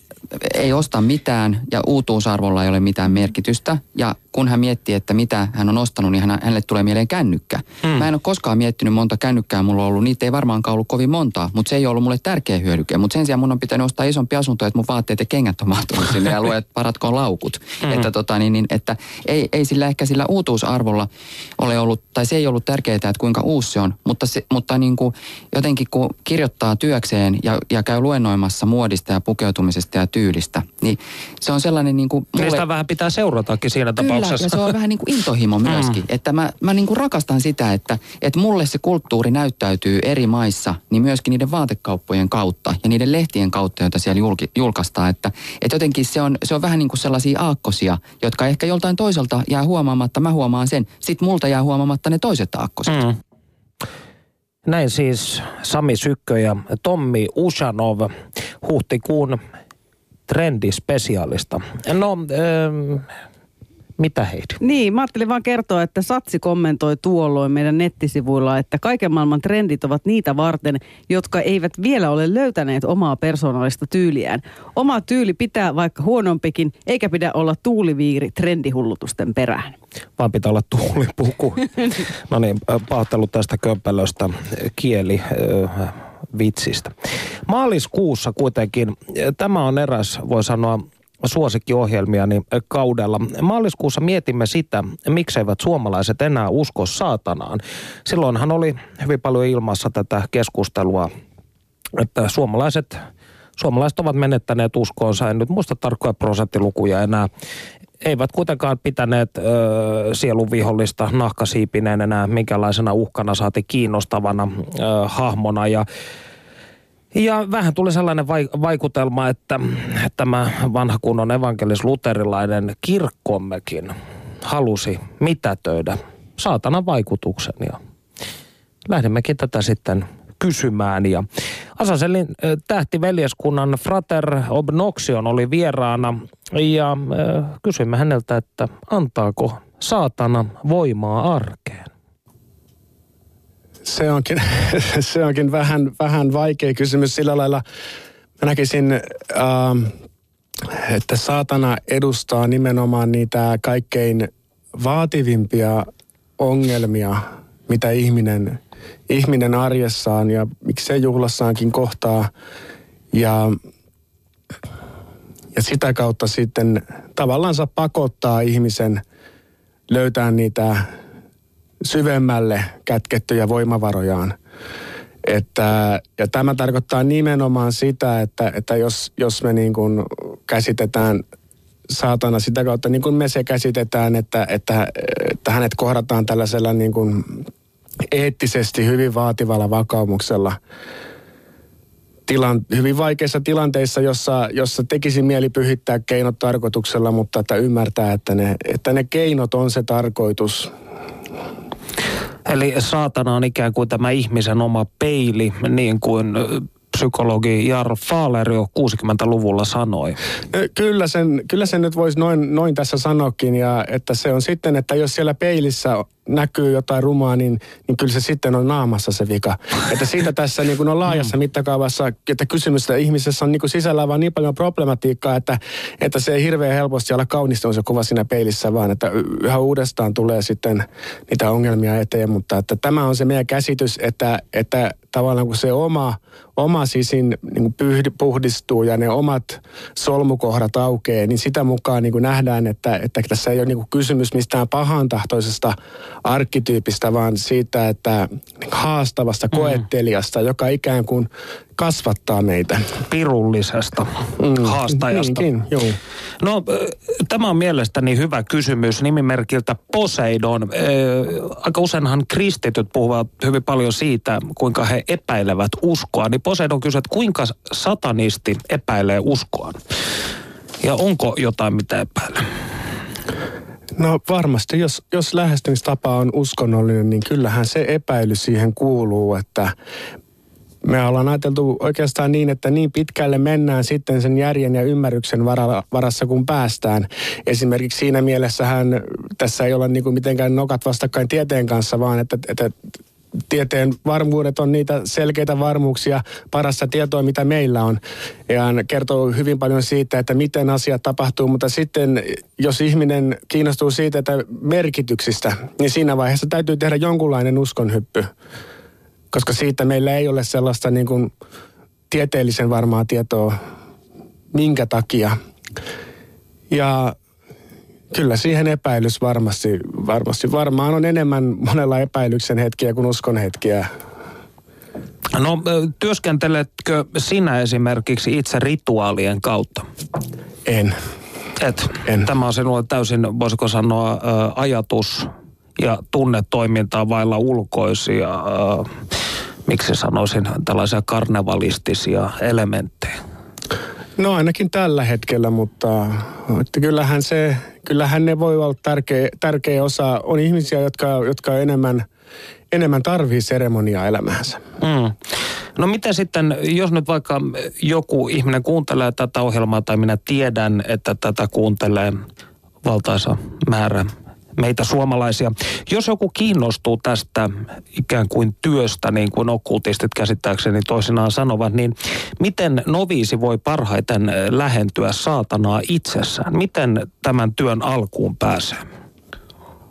ei osta mitään ja uutuusarvolla ei ole mitään merkitystä. Ja kun hän miettii, että mitä hän on ostanut, niin hän, hänelle tulee mieleen kännykkä. Hmm. Mä en ole koskaan miettinyt monta kännykkää mulla on ollut. Niitä ei varmaankaan ollut kovin montaa, mutta se ei ollut mulle tärkeä hyödyke. Mutta sen sijaan mun on pitänyt ostaa isompi asunto, että mun vaatteet ja kengät on mahtunut sinne ja luet paratkoon laukut. Hmm. Että, tota, niin, niin, että ei, ei sillä ehkä sillä uutuusarvolla ole ollut, tai se ei ollut tärkeää, että kuinka uusi se on. Mutta, se, mutta niin kuin, jotenkin kun kirjoittaa työkseen ja, ja käy luennoimassa muodista ja pukeutumisesta ja tyylistä, niin se on sellainen niin kuin... Mulle... Niistä vähän pitää seuratakin siinä tapauksessa tapauksessa. ja se on vähän niin kuin intohimo mm. myöskin. Mm. Että mä, mä niin kuin rakastan sitä, että, että mulle se kulttuuri näyttäytyy eri maissa, niin myöskin niiden vaatekauppojen kautta ja niiden lehtien kautta, joita siellä julki, julkaistaan. Että, että jotenkin se on, se on vähän niin kuin sellaisia aakkosia, jotka ehkä joltain toiselta jää huomaamatta. Mä huomaan sen. Sitten multa jää huomaamatta ne toiset aakkoset. Mm. Näin siis Sami Sykkö ja Tommi Ushanov huhtikuun trendispesiaalista. No, ähm, mitä Heidi? Niin, mä ajattelin vaan kertoa, että Satsi kommentoi tuolloin meidän nettisivuilla, että kaiken maailman trendit ovat niitä varten, jotka eivät vielä ole löytäneet omaa persoonallista tyyliään. Oma tyyli pitää vaikka huonompikin, eikä pidä olla tuuliviiri trendihullutusten perään. Vaan pitää olla tuulipuku. no niin, pahoittelut tästä kömpelöstä kieli vitsistä. Maaliskuussa kuitenkin, tämä on eräs, voi sanoa, suosikkiohjelmiani kaudella. Maaliskuussa mietimme sitä, mikseivät suomalaiset enää usko saatanaan. Silloinhan oli hyvin paljon ilmassa tätä keskustelua, että suomalaiset Suomalaiset ovat menettäneet uskoonsa, en nyt muista tarkkoja prosenttilukuja enää, eivät kuitenkaan pitäneet ö, sielun vihollista nahkasiipineen enää minkälaisena uhkana saati kiinnostavana ö, hahmona. Ja ja vähän tuli sellainen vaikutelma, että tämä vanha kunnon evankelis-luterilainen kirkkommekin halusi mitätöidä saatanan vaikutuksen. Ja lähdemmekin tätä sitten kysymään. Ja Asaselin tähtiveljeskunnan Frater Obnoxion oli vieraana ja kysymme häneltä, että antaako saatana voimaa arkeen? Se onkin, se onkin vähän, vähän vaikea kysymys sillä lailla. Mä näkisin, äh, että saatana edustaa nimenomaan niitä kaikkein vaativimpia ongelmia, mitä ihminen, ihminen arjessaan ja miksei juhlassaankin kohtaa. Ja, ja sitä kautta sitten tavallaan pakottaa ihmisen löytää niitä syvemmälle kätkettyjä voimavarojaan. Että, ja tämä tarkoittaa nimenomaan sitä, että, että jos, jos me niin kuin käsitetään saatana sitä kautta, niin kuin me se käsitetään, että, että, että hänet kohdataan tällaisella niin kuin eettisesti hyvin vaativalla vakaumuksella tilan, hyvin vaikeissa tilanteissa, jossa, jossa tekisi mieli pyhittää keinot tarkoituksella, mutta että ymmärtää, että ne, että ne keinot on se tarkoitus, Eli saatana on ikään kuin tämä ihmisen oma peili, niin kuin psykologi Jarro Fahler jo 60-luvulla sanoi. Kyllä sen, kyllä sen nyt voisi noin, noin tässä sanoakin, ja että se on sitten, että jos siellä peilissä näkyy jotain rumaa, niin, niin kyllä se sitten on naamassa se vika. Että siitä tässä niin kuin on laajassa mm. mittakaavassa, että kysymys että ihmisessä on niin kuin sisällä vaan niin paljon problematiikkaa, että, että se ei hirveän helposti olla kaunistunut se kuva siinä peilissä, vaan että yhä uudestaan tulee sitten niitä ongelmia eteen. Mutta että tämä on se meidän käsitys, että, että tavallaan kun se oma, oma sisin niin kuin puhdistuu ja ne omat solmukohdat aukeaa, niin sitä mukaan niin kuin nähdään, että, että tässä ei ole niin kuin kysymys mistään pahantahtoisesta arkkityypistä, vaan siitä, että haastavasta mm. koettelijasta, joka ikään kuin kasvattaa meitä. Pirullisesta mm, haastajasta. Niinkin, joo. No, tämä on mielestäni hyvä kysymys nimimerkiltä Poseidon. Aika useinhan kristityt puhuvat hyvin paljon siitä, kuinka he epäilevät uskoa. Niin Poseidon kysyy, että kuinka satanisti epäilee uskoa? Ja onko jotain, mitä epäilee? No varmasti, jos, jos lähestymistapa on uskonnollinen, niin kyllähän se epäily siihen kuuluu, että me ollaan ajateltu oikeastaan niin, että niin pitkälle mennään sitten sen järjen ja ymmärryksen varassa, kun päästään. Esimerkiksi siinä mielessähän tässä ei olla niin kuin mitenkään nokat vastakkain tieteen kanssa, vaan että, että tieteen varmuudet on niitä selkeitä varmuuksia, parasta tietoa, mitä meillä on. Ja kertoo hyvin paljon siitä, että miten asiat tapahtuu, mutta sitten jos ihminen kiinnostuu siitä, että merkityksistä, niin siinä vaiheessa täytyy tehdä jonkunlainen uskonhyppy. Koska siitä meillä ei ole sellaista niin kuin tieteellisen varmaa tietoa, minkä takia. Ja Kyllä siihen epäilys varmasti, varmasti. Varmaan on enemmän monella epäilyksen hetkiä kuin uskon hetkiä. No työskenteletkö sinä esimerkiksi itse rituaalien kautta? En. Et. En. Tämä on sinulle täysin, voisiko sanoa, ajatus ja tunnetoimintaa vailla ulkoisia, miksi sanoisin, tällaisia karnevalistisia elementtejä. No ainakin tällä hetkellä, mutta että kyllähän, se, kyllähän ne voi olla tärkeä, tärkeä osa. On ihmisiä, jotka, jotka enemmän, enemmän tarvii seremoniaa elämäänsä. Mm. No miten sitten, jos nyt vaikka joku ihminen kuuntelee tätä ohjelmaa tai minä tiedän, että tätä kuuntelee valtaisa määrä meitä suomalaisia. Jos joku kiinnostuu tästä ikään kuin työstä, niin kuin okkultistit käsittääkseni toisinaan sanovat, niin miten noviisi voi parhaiten lähentyä saatanaa itsessään? Miten tämän työn alkuun pääsee?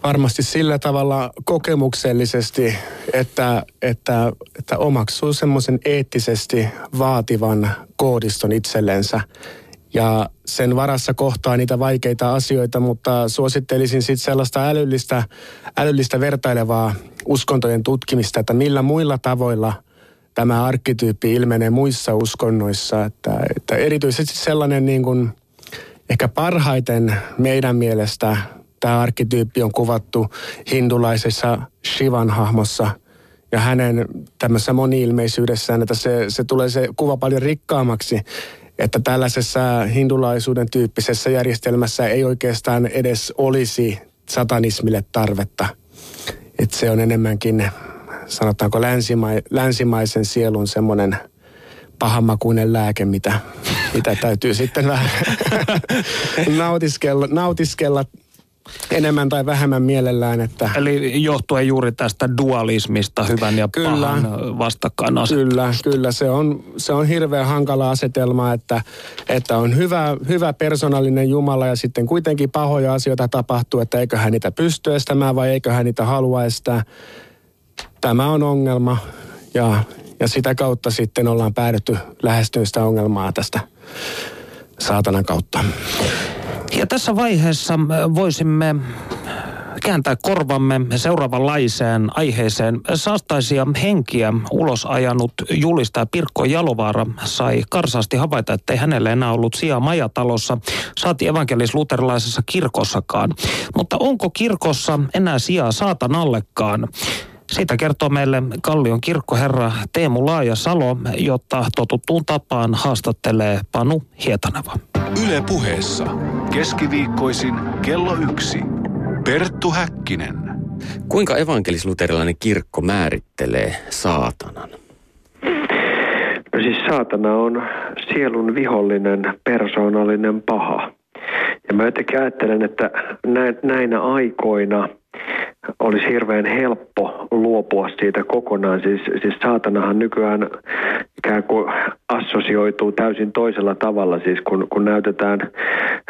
varmasti sillä tavalla kokemuksellisesti, että, että, että omaksuu semmoisen eettisesti vaativan koodiston itsellensä ja sen varassa kohtaa niitä vaikeita asioita, mutta suosittelisin sitten sellaista älyllistä, älyllistä vertailevaa uskontojen tutkimista, että millä muilla tavoilla tämä arkkityyppi ilmenee muissa uskonnoissa. Että, että erityisesti sellainen niin kuin, ehkä parhaiten meidän mielestä tämä arkkityyppi on kuvattu hindulaisessa Shivan hahmossa ja hänen tämmöisessä moniilmeisyydessään, että se, se tulee se kuva paljon rikkaammaksi että tällaisessa hindulaisuuden tyyppisessä järjestelmässä ei oikeastaan edes olisi satanismille tarvetta. Että se on enemmänkin, sanotaanko länsimai, länsimaisen sielun semmoinen pahamakuinen lääke, mitä, mitä täytyy sitten vähän nautiskella, nautiskella enemmän tai vähemmän mielellään. Että... Eli johtuen juuri tästä dualismista, hyvän ja kyllä, pahan vastakkainasettelusta. Kyllä, kyllä. Se on, se on hirveän hankala asetelma, että, että on hyvä, hyvä persoonallinen Jumala ja sitten kuitenkin pahoja asioita tapahtuu, että eiköhän niitä pysty estämään vai eiköhän niitä halua estää. Tämä on ongelma ja, ja sitä kautta sitten ollaan päädytty lähestyä sitä ongelmaa tästä saatanan kautta. Ja tässä vaiheessa voisimme kääntää korvamme seuraavanlaiseen aiheeseen. Saastaisia henkiä ulos ajanut julistaja Pirkko Jalovaara sai karsaasti havaita, että ei hänelle enää ollut sijaa majatalossa, saati evankelis-luterilaisessa kirkossakaan. Mutta onko kirkossa enää sijaa saatanallekaan? Siitä kertoo meille Kallion kirkkoherra Teemu Laaja-Salo, jotta totuttuun tapaan haastattelee Panu Hietaneva. Yle puheessa keskiviikkoisin kello yksi. Perttu Häkkinen. Kuinka evankelisluterilainen kirkko määrittelee saatanan? No siis saatana on sielun vihollinen, persoonallinen paha. Ja mä jotenkin ajattelen, että näinä aikoina – olisi hirveän helppo luopua siitä kokonaan. Siis, siis saatanahan nykyään ikään kuin assosioituu täysin toisella tavalla. Siis kun, kun näytetään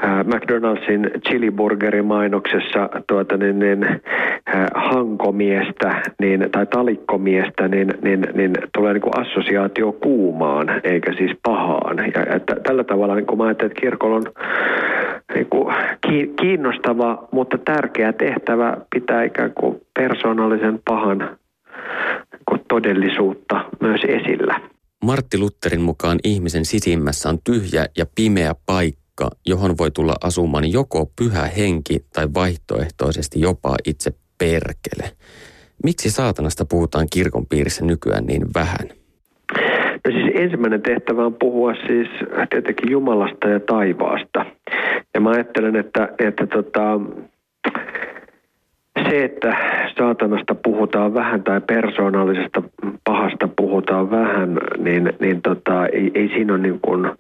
äh, McDonaldsin chiliburgerin mainoksessa tuota, niin, niin, äh, hankomiestä niin, tai talikkomiestä, niin, niin, niin tulee niin kuin assosiaatio kuumaan eikä siis pahaan. Ja, että tällä tavalla niin kuin mä ajattelen, että kirkolla on niin kuin kiinnostava, mutta tärkeä tehtävä pitää kuin persoonallisen pahan kuin todellisuutta myös esillä. Martti Lutterin mukaan ihmisen sisimmässä on tyhjä ja pimeä paikka, johon voi tulla asumaan joko pyhä henki tai vaihtoehtoisesti jopa itse perkele. Miksi saatanasta puhutaan kirkon piirissä nykyään niin vähän? No siis ensimmäinen tehtävä on puhua siis tietenkin Jumalasta ja taivaasta. Ja mä ajattelen, että, että tota, se, että saatanasta puhutaan vähän tai persoonallisesta pahasta puhutaan vähän, niin, niin tota, ei, ei siinä ole niin kuin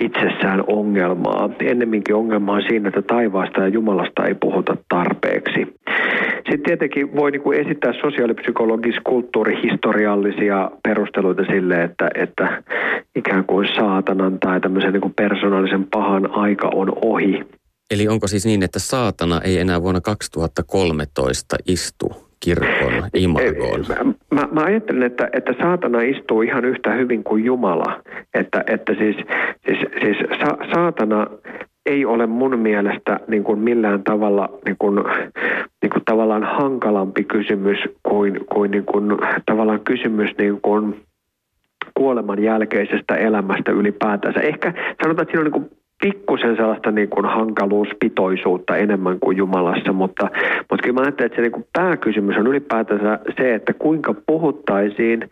itsessään ongelmaa. Ennemminkin ongelma on siinä, että taivaasta ja Jumalasta ei puhuta tarpeeksi. Sitten tietenkin voi niin kuin esittää sosiaalipsykologis kulttuurihistoriallisia perusteluita sille, että, että ikään kuin saatanan tai tämmöisen niin kuin persoonallisen pahan aika on ohi. Eli onko siis niin, että saatana ei enää vuonna 2013 istu kirkon imagoon? Mä, mä ajattelen, että, että saatana istuu ihan yhtä hyvin kuin Jumala. Että, että siis, siis, siis sa, saatana ei ole mun mielestä niin kuin millään tavalla niin kuin, niin kuin tavallaan hankalampi kysymys kuin, kuin, niin kuin tavallaan kysymys niin kuin kuoleman jälkeisestä elämästä ylipäätänsä. Ehkä sanotaan, että siinä on niin kuin pikkusen sellaista niin kuin hankaluuspitoisuutta enemmän kuin Jumalassa, mutta, mutta kyllä mä ajattelen, että se niin kuin pääkysymys on ylipäätänsä se, että kuinka puhuttaisiin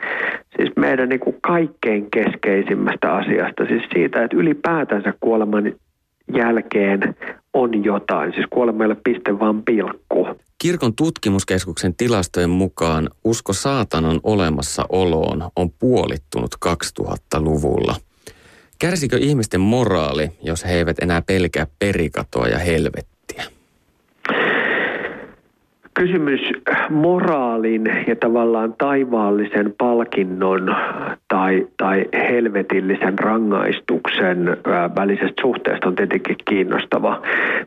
siis meidän niin kuin kaikkein keskeisimmästä asiasta, siis siitä, että ylipäätänsä kuoleman jälkeen on jotain, siis kuolema ei ole piste vaan pilkku. Kirkon tutkimuskeskuksen tilastojen mukaan usko saatanan olemassaoloon on puolittunut 2000-luvulla. Kärsikö ihmisten moraali, jos he eivät enää pelkää perikatoa ja helvettiä? Kysymys moraalin ja tavallaan taivaallisen palkinnon tai, tai helvetillisen rangaistuksen välisestä suhteesta on tietenkin kiinnostava.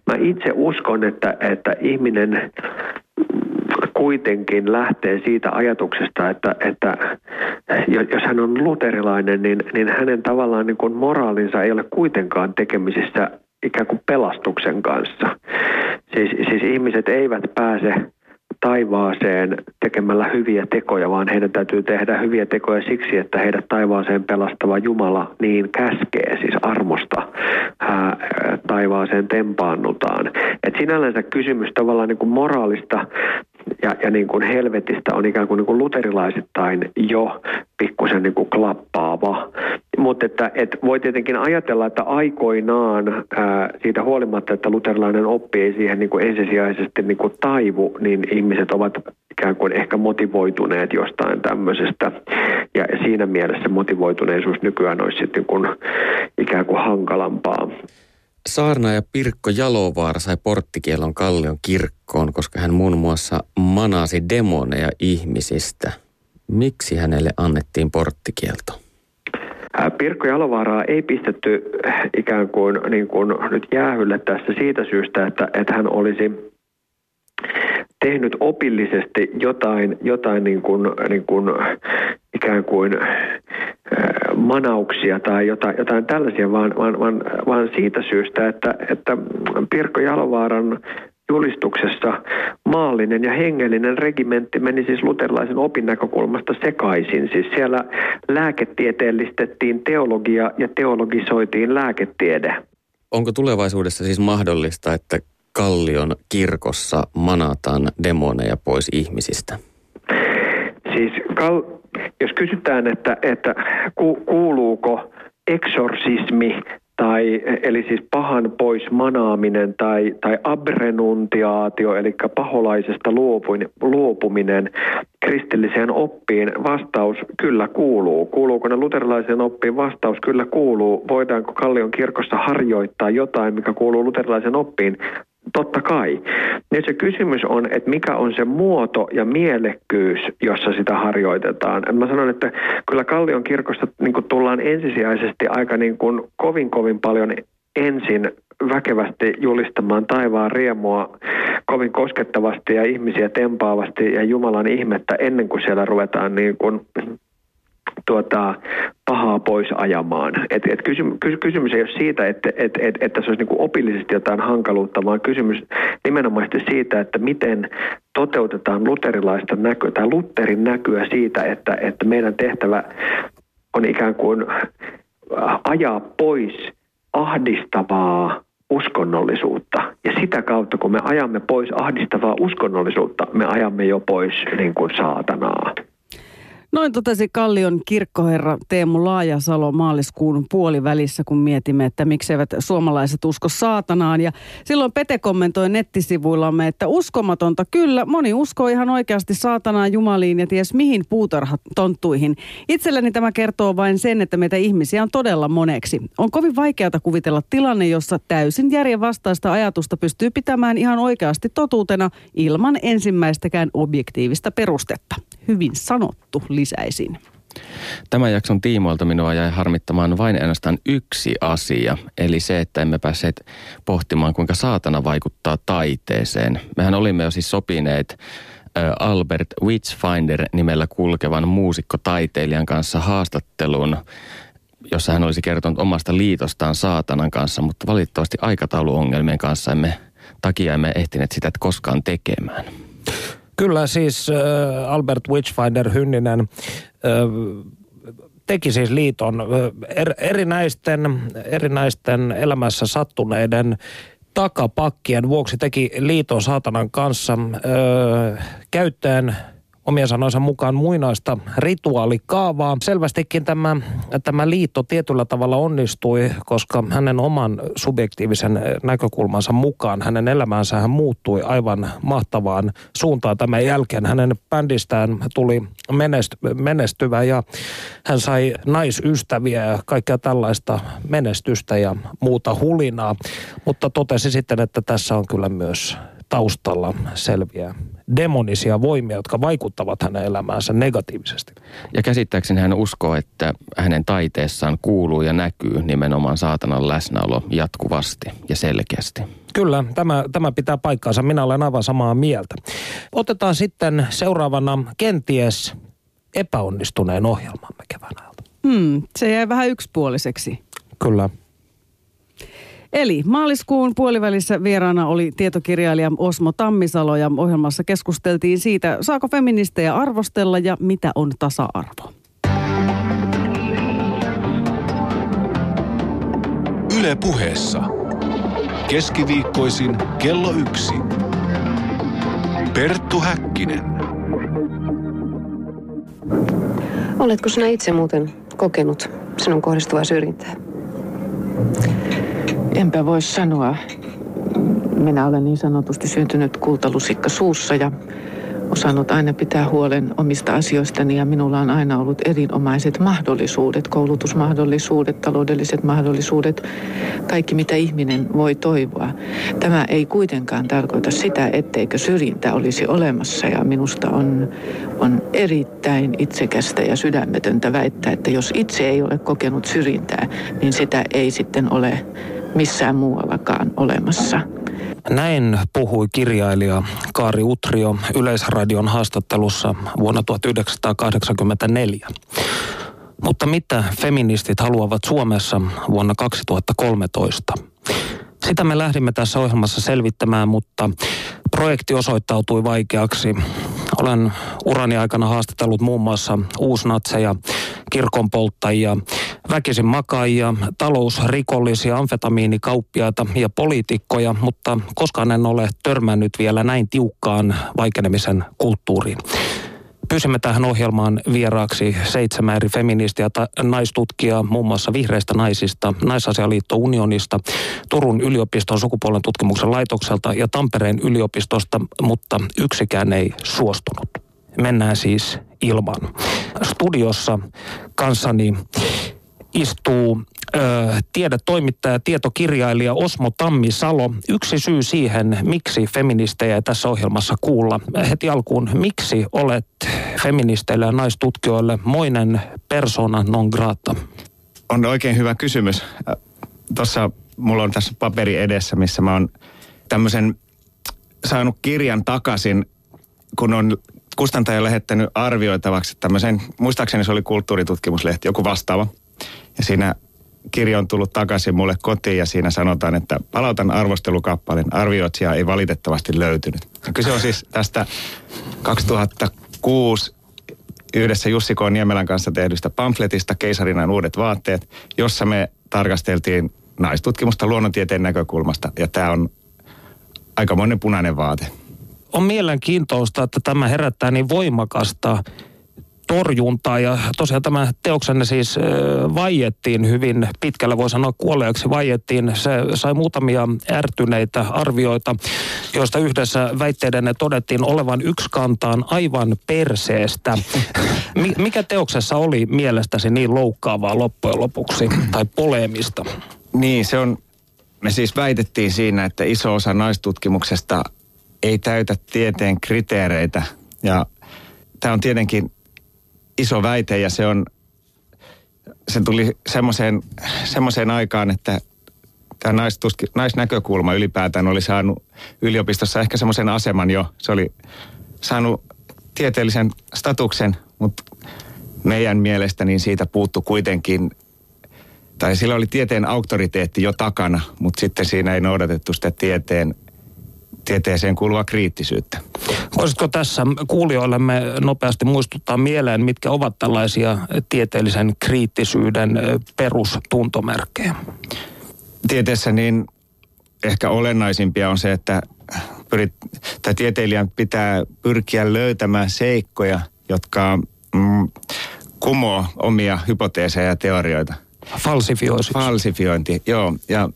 Mä itse uskon, että, että ihminen kuitenkin lähtee siitä ajatuksesta, että, että jos hän on luterilainen, niin, niin hänen tavallaan niin kuin moraalinsa ei ole kuitenkaan tekemisissä ikään kuin pelastuksen kanssa. Siis, siis ihmiset eivät pääse taivaaseen tekemällä hyviä tekoja, vaan heidän täytyy tehdä hyviä tekoja siksi, että heidät taivaaseen pelastava Jumala niin käskee, siis armosta ää, taivaaseen tempaannutaan. Et sinällänsä kysymys tavallaan niin kuin moraalista ja, ja niin kuin helvetistä on ikään kuin, niin kuin luterilaisittain jo pikkusen niin kuin klappaava. Mutta että, et voi tietenkin ajatella, että aikoinaan ää, siitä huolimatta, että luterilainen oppi ei siihen niin kuin ensisijaisesti niin kuin taivu, niin ihmiset ovat ikään kuin ehkä motivoituneet jostain tämmöisestä. Ja siinä mielessä motivoituneisuus nykyään olisi sitten niin kuin ikään kuin hankalampaa. Saarna ja Pirkko Jalovaara sai porttikielon Kallion kirkkoon, koska hän muun muassa manasi demoneja ihmisistä. Miksi hänelle annettiin porttikielto? Pirkko Jalovaaraa ei pistetty ikään kuin, niin kuin nyt jäähylle tässä siitä syystä, että, että hän olisi tehnyt opillisesti jotain, jotain niin kuin, niin kuin, ikään kuin manauksia tai jotain, jotain tällaisia, vaan, vaan, vaan, vaan siitä syystä, että, että Pirkko Jalovaaran julistuksessa maallinen ja hengellinen regimentti meni siis luterilaisen opin näkökulmasta sekaisin. Siis siellä lääketieteellistettiin teologia ja teologisoitiin lääketiede. Onko tulevaisuudessa siis mahdollista, että Kallion kirkossa manataan demoneja pois ihmisistä? Siis kal- jos kysytään, että, että ku, kuuluuko eksorsismi tai eli siis pahan pois manaaminen tai, tai abrenuntiaatio, eli paholaisesta luopuminen kristilliseen oppiin, vastaus kyllä kuuluu. Kuuluuko ne luterilaiseen oppiin? Vastaus kyllä kuuluu. Voidaanko Kallion kirkossa harjoittaa jotain, mikä kuuluu luterilaiseen oppiin? Totta kai. Nyt se kysymys on, että mikä on se muoto ja mielekkyys, jossa sitä harjoitetaan. Mä sanon, että kyllä Kallion kirkosta niin tullaan ensisijaisesti aika niin kuin kovin kovin paljon ensin väkevästi julistamaan taivaan riemua kovin koskettavasti ja ihmisiä tempaavasti ja Jumalan ihmettä ennen kuin siellä ruvetaan niin kuin tuota, pahaa pois ajamaan. Et, et kysymys, kysymys ei ole siitä, että et, et, että se olisi niin opillisesti jotain hankaluutta, vaan kysymys nimenomaan siitä, että miten toteutetaan luterilaista näkyä tai Lutherin näkyä siitä, että, että meidän tehtävä on ikään kuin ajaa pois ahdistavaa uskonnollisuutta. Ja sitä kautta, kun me ajamme pois ahdistavaa uskonnollisuutta, me ajamme jo pois niin kuin saatanaa. Noin totesi Kallion kirkkoherra Teemu Laajasalo maaliskuun puolivälissä, kun mietimme, että mikseivät suomalaiset usko saatanaan. Ja silloin Pete kommentoi nettisivuillamme, että uskomatonta kyllä, moni uskoo ihan oikeasti saatanaan jumaliin ja ties mihin puutarhatonttuihin. Itselleni tämä kertoo vain sen, että meitä ihmisiä on todella moneksi. On kovin vaikeata kuvitella tilanne, jossa täysin järjenvastaista ajatusta pystyy pitämään ihan oikeasti totuutena ilman ensimmäistäkään objektiivista perustetta. Hyvin sanottu lisäisin. Tämän jakson tiimoilta minua jäi harmittamaan vain ainoastaan yksi asia, eli se, että emme päässeet pohtimaan, kuinka saatana vaikuttaa taiteeseen. Mehän olimme jo siis sopineet Albert Witchfinder nimellä kulkevan muusikkotaiteilijan kanssa haastattelun, jossa hän olisi kertonut omasta liitostaan saatanan kanssa, mutta valitettavasti aikatauluongelmien kanssa emme, takia emme ehtineet sitä koskaan tekemään. Kyllä siis äh, Albert Witchfinder Hynninen äh, teki siis liiton er, erinäisten, erinäisten elämässä sattuneiden takapakkien vuoksi teki liiton saatanan kanssa äh, käyttäen omien sanoinsa mukaan muinaista rituaalikaavaa. Selvästikin tämä, tämä liitto tietyllä tavalla onnistui, koska hänen oman subjektiivisen näkökulmansa mukaan hänen elämänsä hän muuttui aivan mahtavaan suuntaan. Tämän jälkeen hänen bändistään tuli menestyvä ja hän sai naisystäviä ja kaikkea tällaista menestystä ja muuta hulinaa. Mutta totesi sitten, että tässä on kyllä myös taustalla selviä demonisia voimia, jotka vaikuttavat hänen elämäänsä negatiivisesti. Ja käsittääkseni hän uskoo, että hänen taiteessaan kuuluu ja näkyy nimenomaan saatanan läsnäolo jatkuvasti ja selkeästi. Kyllä, tämä, tämä pitää paikkaansa. Minä olen aivan samaa mieltä. Otetaan sitten seuraavana kenties epäonnistuneen ohjelmamme kevään ajalta. Hmm, se jäi vähän yksipuoliseksi. Kyllä. Eli maaliskuun puolivälissä vieraana oli tietokirjailija Osmo Tammisalo ja ohjelmassa keskusteltiin siitä, saako feministejä arvostella ja mitä on tasa-arvo. Yle puheessa. Keskiviikkoisin kello yksi. Perttu Häkkinen. Oletko sinä itse muuten kokenut sinun kohdistuvaa syrjintää? Enpä voi sanoa. Minä olen niin sanotusti syntynyt kultalusikka suussa ja osannut aina pitää huolen omista asioistani ja minulla on aina ollut erinomaiset mahdollisuudet, koulutusmahdollisuudet, taloudelliset mahdollisuudet, kaikki mitä ihminen voi toivoa. Tämä ei kuitenkaan tarkoita sitä, etteikö syrjintä olisi olemassa ja minusta on, on erittäin itsekästä ja sydämetöntä väittää, että jos itse ei ole kokenut syrjintää, niin sitä ei sitten ole missään muuallakaan olemassa. Näin puhui kirjailija Kaari Utrio Yleisradion haastattelussa vuonna 1984. Mutta mitä feministit haluavat Suomessa vuonna 2013? Sitä me lähdimme tässä ohjelmassa selvittämään, mutta projekti osoittautui vaikeaksi. Olen urani aikana haastatellut muun muassa uusnatseja, kirkonpolttajia, väkisin makaajia, talousrikollisia, amfetamiinikauppiaita ja poliitikkoja, mutta koskaan en ole törmännyt vielä näin tiukkaan vaikenemisen kulttuuriin. Pyysimme tähän ohjelmaan vieraaksi seitsemän eri feministiä ja naistutkijaa, muun muassa vihreistä naisista, Naisasialiitto Unionista, Turun yliopiston sukupuolen tutkimuksen laitokselta ja Tampereen yliopistosta, mutta yksikään ei suostunut. Mennään siis ilman. Studiossa kanssani istuu ö, tiedetoimittaja, tietokirjailija Osmo Tammisalo. Yksi syy siihen, miksi feministejä ei tässä ohjelmassa kuulla. Heti alkuun, miksi olet feministeille ja naistutkijoille moinen persona non grata? On oikein hyvä kysymys. Tuossa mulla on tässä paperi edessä, missä mä oon tämmöisen saanut kirjan takaisin, kun on kustantaja lähettänyt arvioitavaksi tämmöisen, muistaakseni se oli kulttuuritutkimuslehti, joku vastaava – ja siinä kirja on tullut takaisin mulle kotiin ja siinä sanotaan, että palautan arvostelukappaleen. Arvioitsija ei valitettavasti löytynyt. Ja kyse on siis tästä 2006 yhdessä Jussi K. Niemelän kanssa tehdystä pamfletista Keisarinan uudet vaatteet, jossa me tarkasteltiin naistutkimusta luonnontieteen näkökulmasta. Ja tämä on aikamoinen punainen vaate. On mielenkiintoista, että tämä herättää niin voimakasta torjuntaa. Ja tosiaan tämä teoksenne siis vaiettiin hyvin pitkällä, voi sanoa kuolleeksi vaiettiin. Se sai muutamia ärtyneitä arvioita, joista yhdessä väitteiden todettiin olevan yksi kantaan aivan perseestä. Mikä teoksessa oli mielestäsi niin loukkaavaa loppujen lopuksi tai poleemista? Niin, se on, me siis väitettiin siinä, että iso osa naistutkimuksesta ei täytä tieteen kriteereitä. Ja tämä on tietenkin iso väite ja se on, se tuli semmoiseen, semmoiseen aikaan, että tämä naistuski, naisnäkökulma ylipäätään oli saanut yliopistossa ehkä semmoisen aseman jo. Se oli saanut tieteellisen statuksen, mutta meidän mielestä niin siitä puuttu kuitenkin, tai sillä oli tieteen auktoriteetti jo takana, mutta sitten siinä ei noudatettu sitä tieteen tieteeseen kuuluvaa kriittisyyttä. Voisitko tässä kuulijoillemme nopeasti muistuttaa mieleen, mitkä ovat tällaisia tieteellisen kriittisyyden perustuntomerkkejä? Tieteessä niin ehkä olennaisimpia on se, että pyrit, tai tieteilijän pitää pyrkiä löytämään seikkoja, jotka mm, kumoo omia hypoteeseja ja teorioita. Falsifioisi. Falsifiointi, joo. Ja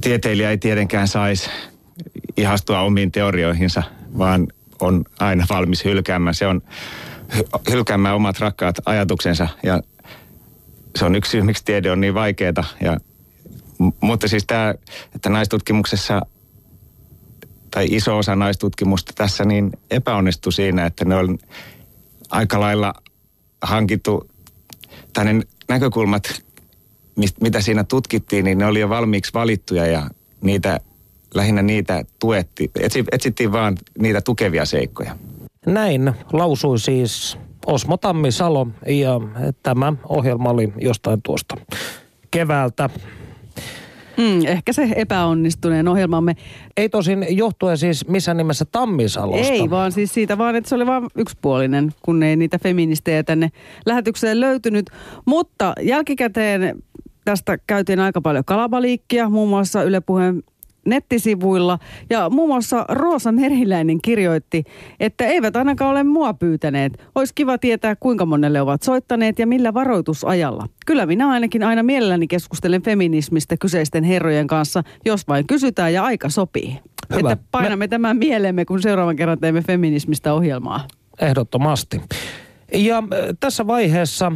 tieteilijä ei tietenkään saisi ihastua omiin teorioihinsa, vaan on aina valmis hylkäämään. Se on hylkäämään omat rakkaat ajatuksensa ja se on yksi syy, miksi tiede on niin vaikeaa. Ja, mutta siis tämä, että naistutkimuksessa tai iso osa naistutkimusta tässä niin epäonnistui siinä, että ne on aika lailla hankittu, tai ne näkökulmat, mitä siinä tutkittiin, niin ne oli jo valmiiksi valittuja ja niitä lähinnä niitä tuetti, etsi, etsittiin vaan niitä tukevia seikkoja. Näin lausui siis Osmo Tammisalo ja tämä ohjelma oli jostain tuosta keväältä. Mm, ehkä se epäonnistuneen ohjelmamme. Ei tosin johtuen siis missään nimessä Tammisalosta. Ei, vaan siis siitä vaan, että se oli vain yksipuolinen, kun ei niitä feministejä tänne lähetykseen löytynyt. Mutta jälkikäteen tästä käytiin aika paljon kalabaliikkia, muun muassa Yle Puheen nettisivuilla. Ja muun muassa Roosa Meriläinen kirjoitti, että eivät ainakaan ole mua pyytäneet. Olisi kiva tietää, kuinka monelle ovat soittaneet ja millä varoitusajalla. Kyllä minä ainakin aina mielelläni keskustelen feminismistä kyseisten herrojen kanssa, jos vain kysytään ja aika sopii. Hyvä. Että painamme Me... tämän mieleemme, kun seuraavan kerran teemme feminismistä ohjelmaa. Ehdottomasti. Ja tässä vaiheessa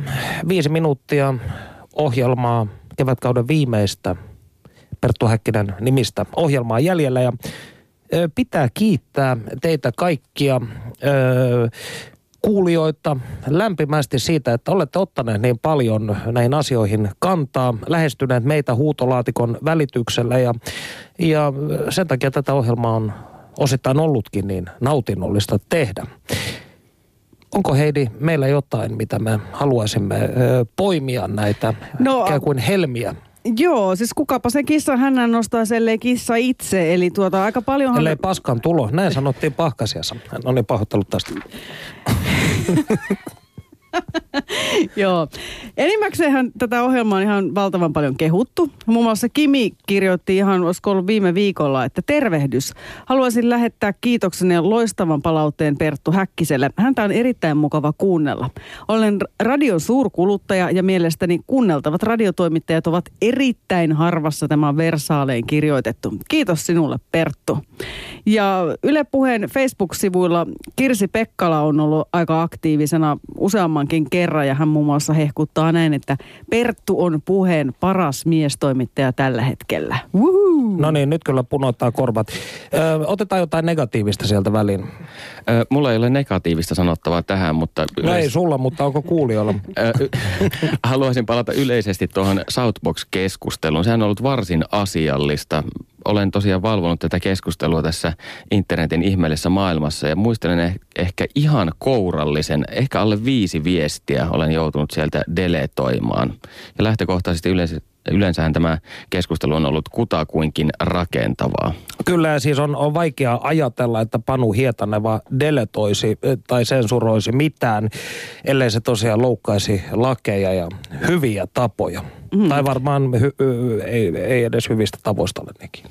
viisi minuuttia ohjelmaa kevätkauden viimeistä Perttu Häkkinen nimistä ohjelmaa jäljellä ja pitää kiittää teitä kaikkia kuulijoita lämpimästi siitä, että olette ottaneet niin paljon näihin asioihin kantaa, lähestyneet meitä huutolaatikon välityksellä ja, ja sen takia tätä ohjelmaa on osittain ollutkin niin nautinnollista tehdä. Onko Heidi meillä jotain, mitä me haluaisimme poimia näitä no, ikään kuin helmiä? Joo, siis kukapa se kissa hänen nostaa, ellei kissa itse. Eli tuota aika paljon... Ellei paskan tulo. Näin sanottiin pahkasiassa. No niin, pahoittelut tästä. Joo. Enimmäkseenhän tätä ohjelmaa on ihan valtavan paljon kehuttu. Muun muassa Kimi kirjoitti ihan, olisiko ollut viime viikolla, että tervehdys. Haluaisin lähettää kiitokseni ja loistavan palautteen Perttu Häkkiselle. Häntä on erittäin mukava kuunnella. Olen radion suurkuluttaja ja mielestäni kuunneltavat radiotoimittajat ovat erittäin harvassa tämä versaalein kirjoitettu. Kiitos sinulle Perttu. Ja Yle Puheen Facebook-sivuilla Kirsi Pekkala on ollut aika aktiivisena useammankin kerran ja hän muun muassa hehkuttaa näin, että Perttu on puheen paras miestoimittaja tällä hetkellä. Woohoo! No niin, nyt kyllä punoittaa korvat. Ö, otetaan jotain negatiivista sieltä väliin. Ö, mulla ei ole negatiivista sanottavaa tähän, mutta... Yleis... No ei sulla, mutta onko kuulijoilla? haluaisin palata yleisesti tuohon Southbox-keskusteluun. Sehän on ollut varsin asiallista olen tosiaan valvonut tätä keskustelua tässä internetin ihmeellisessä maailmassa ja muistelen eh- ehkä ihan kourallisen, ehkä alle viisi viestiä olen joutunut sieltä deletoimaan. Ja lähtökohtaisesti yleensä yleensähän tämä keskustelu on ollut kutakuinkin rakentavaa. Kyllä siis on, on vaikea ajatella, että Panu Hietaneva deletoisi eh, tai sensuroisi mitään, ellei se tosiaan loukkaisi lakeja ja hyviä tapoja. Mm. Tai varmaan hy, ei, ei edes hyvistä tavoista ole nekin.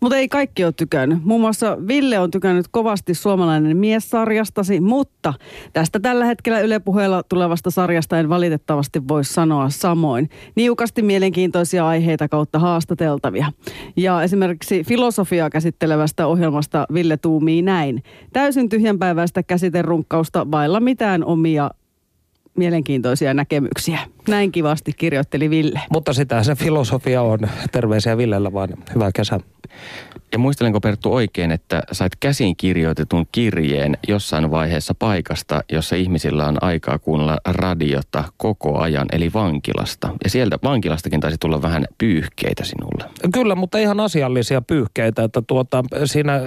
Mutta ei kaikki ole tykännyt. Muun muassa Ville on tykännyt kovasti suomalainen mies-sarjastasi, mutta tästä tällä hetkellä Yle Puheella tulevasta sarjasta en valitettavasti voi sanoa samoin. Niukasti mielenkiintoisia aiheita kautta haastateltavia. Ja esimerkiksi filosofiaa käsittelevästä ohjelmasta Ville tuumii näin. Täysin tyhjänpäiväistä käsiterunkkausta vailla mitään omia mielenkiintoisia näkemyksiä. Näin kivasti kirjoitteli Ville. Mutta sitä se filosofia on. Terveisiä Villellä vaan. Hyvää kesää. Ja muistelenko Perttu oikein, että sait käsin kirjoitetun kirjeen jossain vaiheessa paikasta, jossa ihmisillä on aikaa kuunnella radiota koko ajan, eli vankilasta. Ja sieltä vankilastakin taisi tulla vähän pyyhkeitä sinulle. Kyllä, mutta ihan asiallisia pyyhkeitä, että tuota, siinä äh,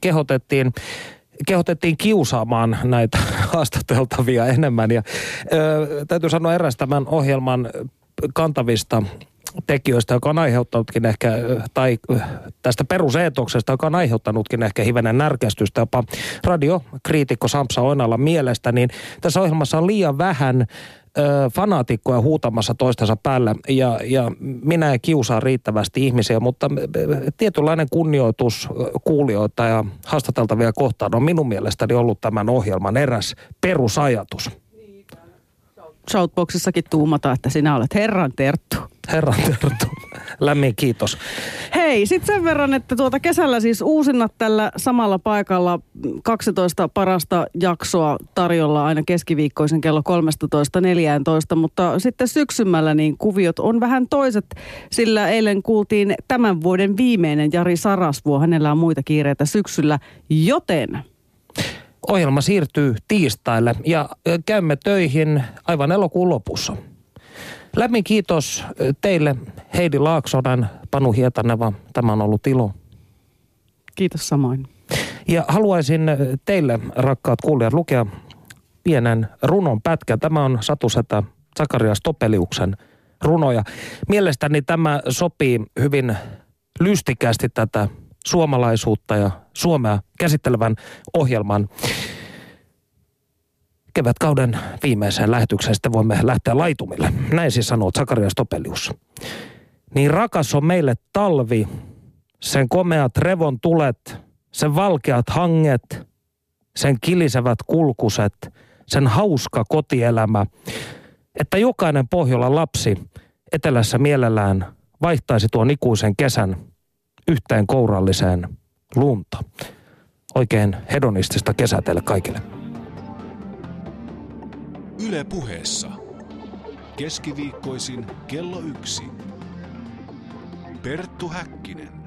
kehotettiin kehotettiin kiusaamaan näitä haastateltavia enemmän. Ja, ö, täytyy sanoa eräs tämän ohjelman kantavista tekijöistä, joka on aiheuttanutkin ehkä, tai tästä peruseetoksesta, joka on aiheuttanutkin ehkä hivenen närkästystä jopa radiokriitikko Samsa Oinalla mielestä, niin tässä ohjelmassa on liian vähän fanaatikkoja huutamassa toistensa päällä ja, ja minä en kiusaa riittävästi ihmisiä, mutta tietynlainen kunnioitus kuulijoita ja haastateltavia kohtaan on minun mielestäni ollut tämän ohjelman eräs perusajatus. Shoutboxissakin tuumata, että sinä olet herran terttu. Herran terttu. Lämmin kiitos. Hei, sitten sen verran, että tuota kesällä siis uusinnat tällä samalla paikalla 12 parasta jaksoa tarjolla aina keskiviikkoisen kello 13.14, mutta sitten syksymällä niin kuviot on vähän toiset, sillä eilen kuultiin tämän vuoden viimeinen Jari Sarasvuo. Hänellä on muita kiireitä syksyllä, joten Ohjelma siirtyy tiistaille ja käymme töihin aivan elokuun lopussa. Lämmin kiitos teille Heidi Laaksonen, Panu Hietaneva. Tämä on ollut ilo. Kiitos samoin. Ja haluaisin teille, rakkaat kuulijat, lukea pienen runon pätkän. Tämä on Satusetä Sakarias Topeliuksen runoja. Mielestäni tämä sopii hyvin lystikästi tätä suomalaisuutta ja Suomea käsittelevän ohjelman kevätkauden viimeiseen lähetykseen sitten voimme lähteä laitumille. Näin siis sanoo Zakarias Topelius. Niin rakas on meille talvi, sen komeat revon tulet, sen valkeat hanget, sen kilisevät kulkuset, sen hauska kotielämä, että jokainen Pohjolan lapsi etelässä mielellään vaihtaisi tuon ikuisen kesän yhteen kouralliseen lunta. Oikein hedonistista kesää teille kaikille. Yle puheessa. Keskiviikkoisin kello yksi. Perttu Häkkinen.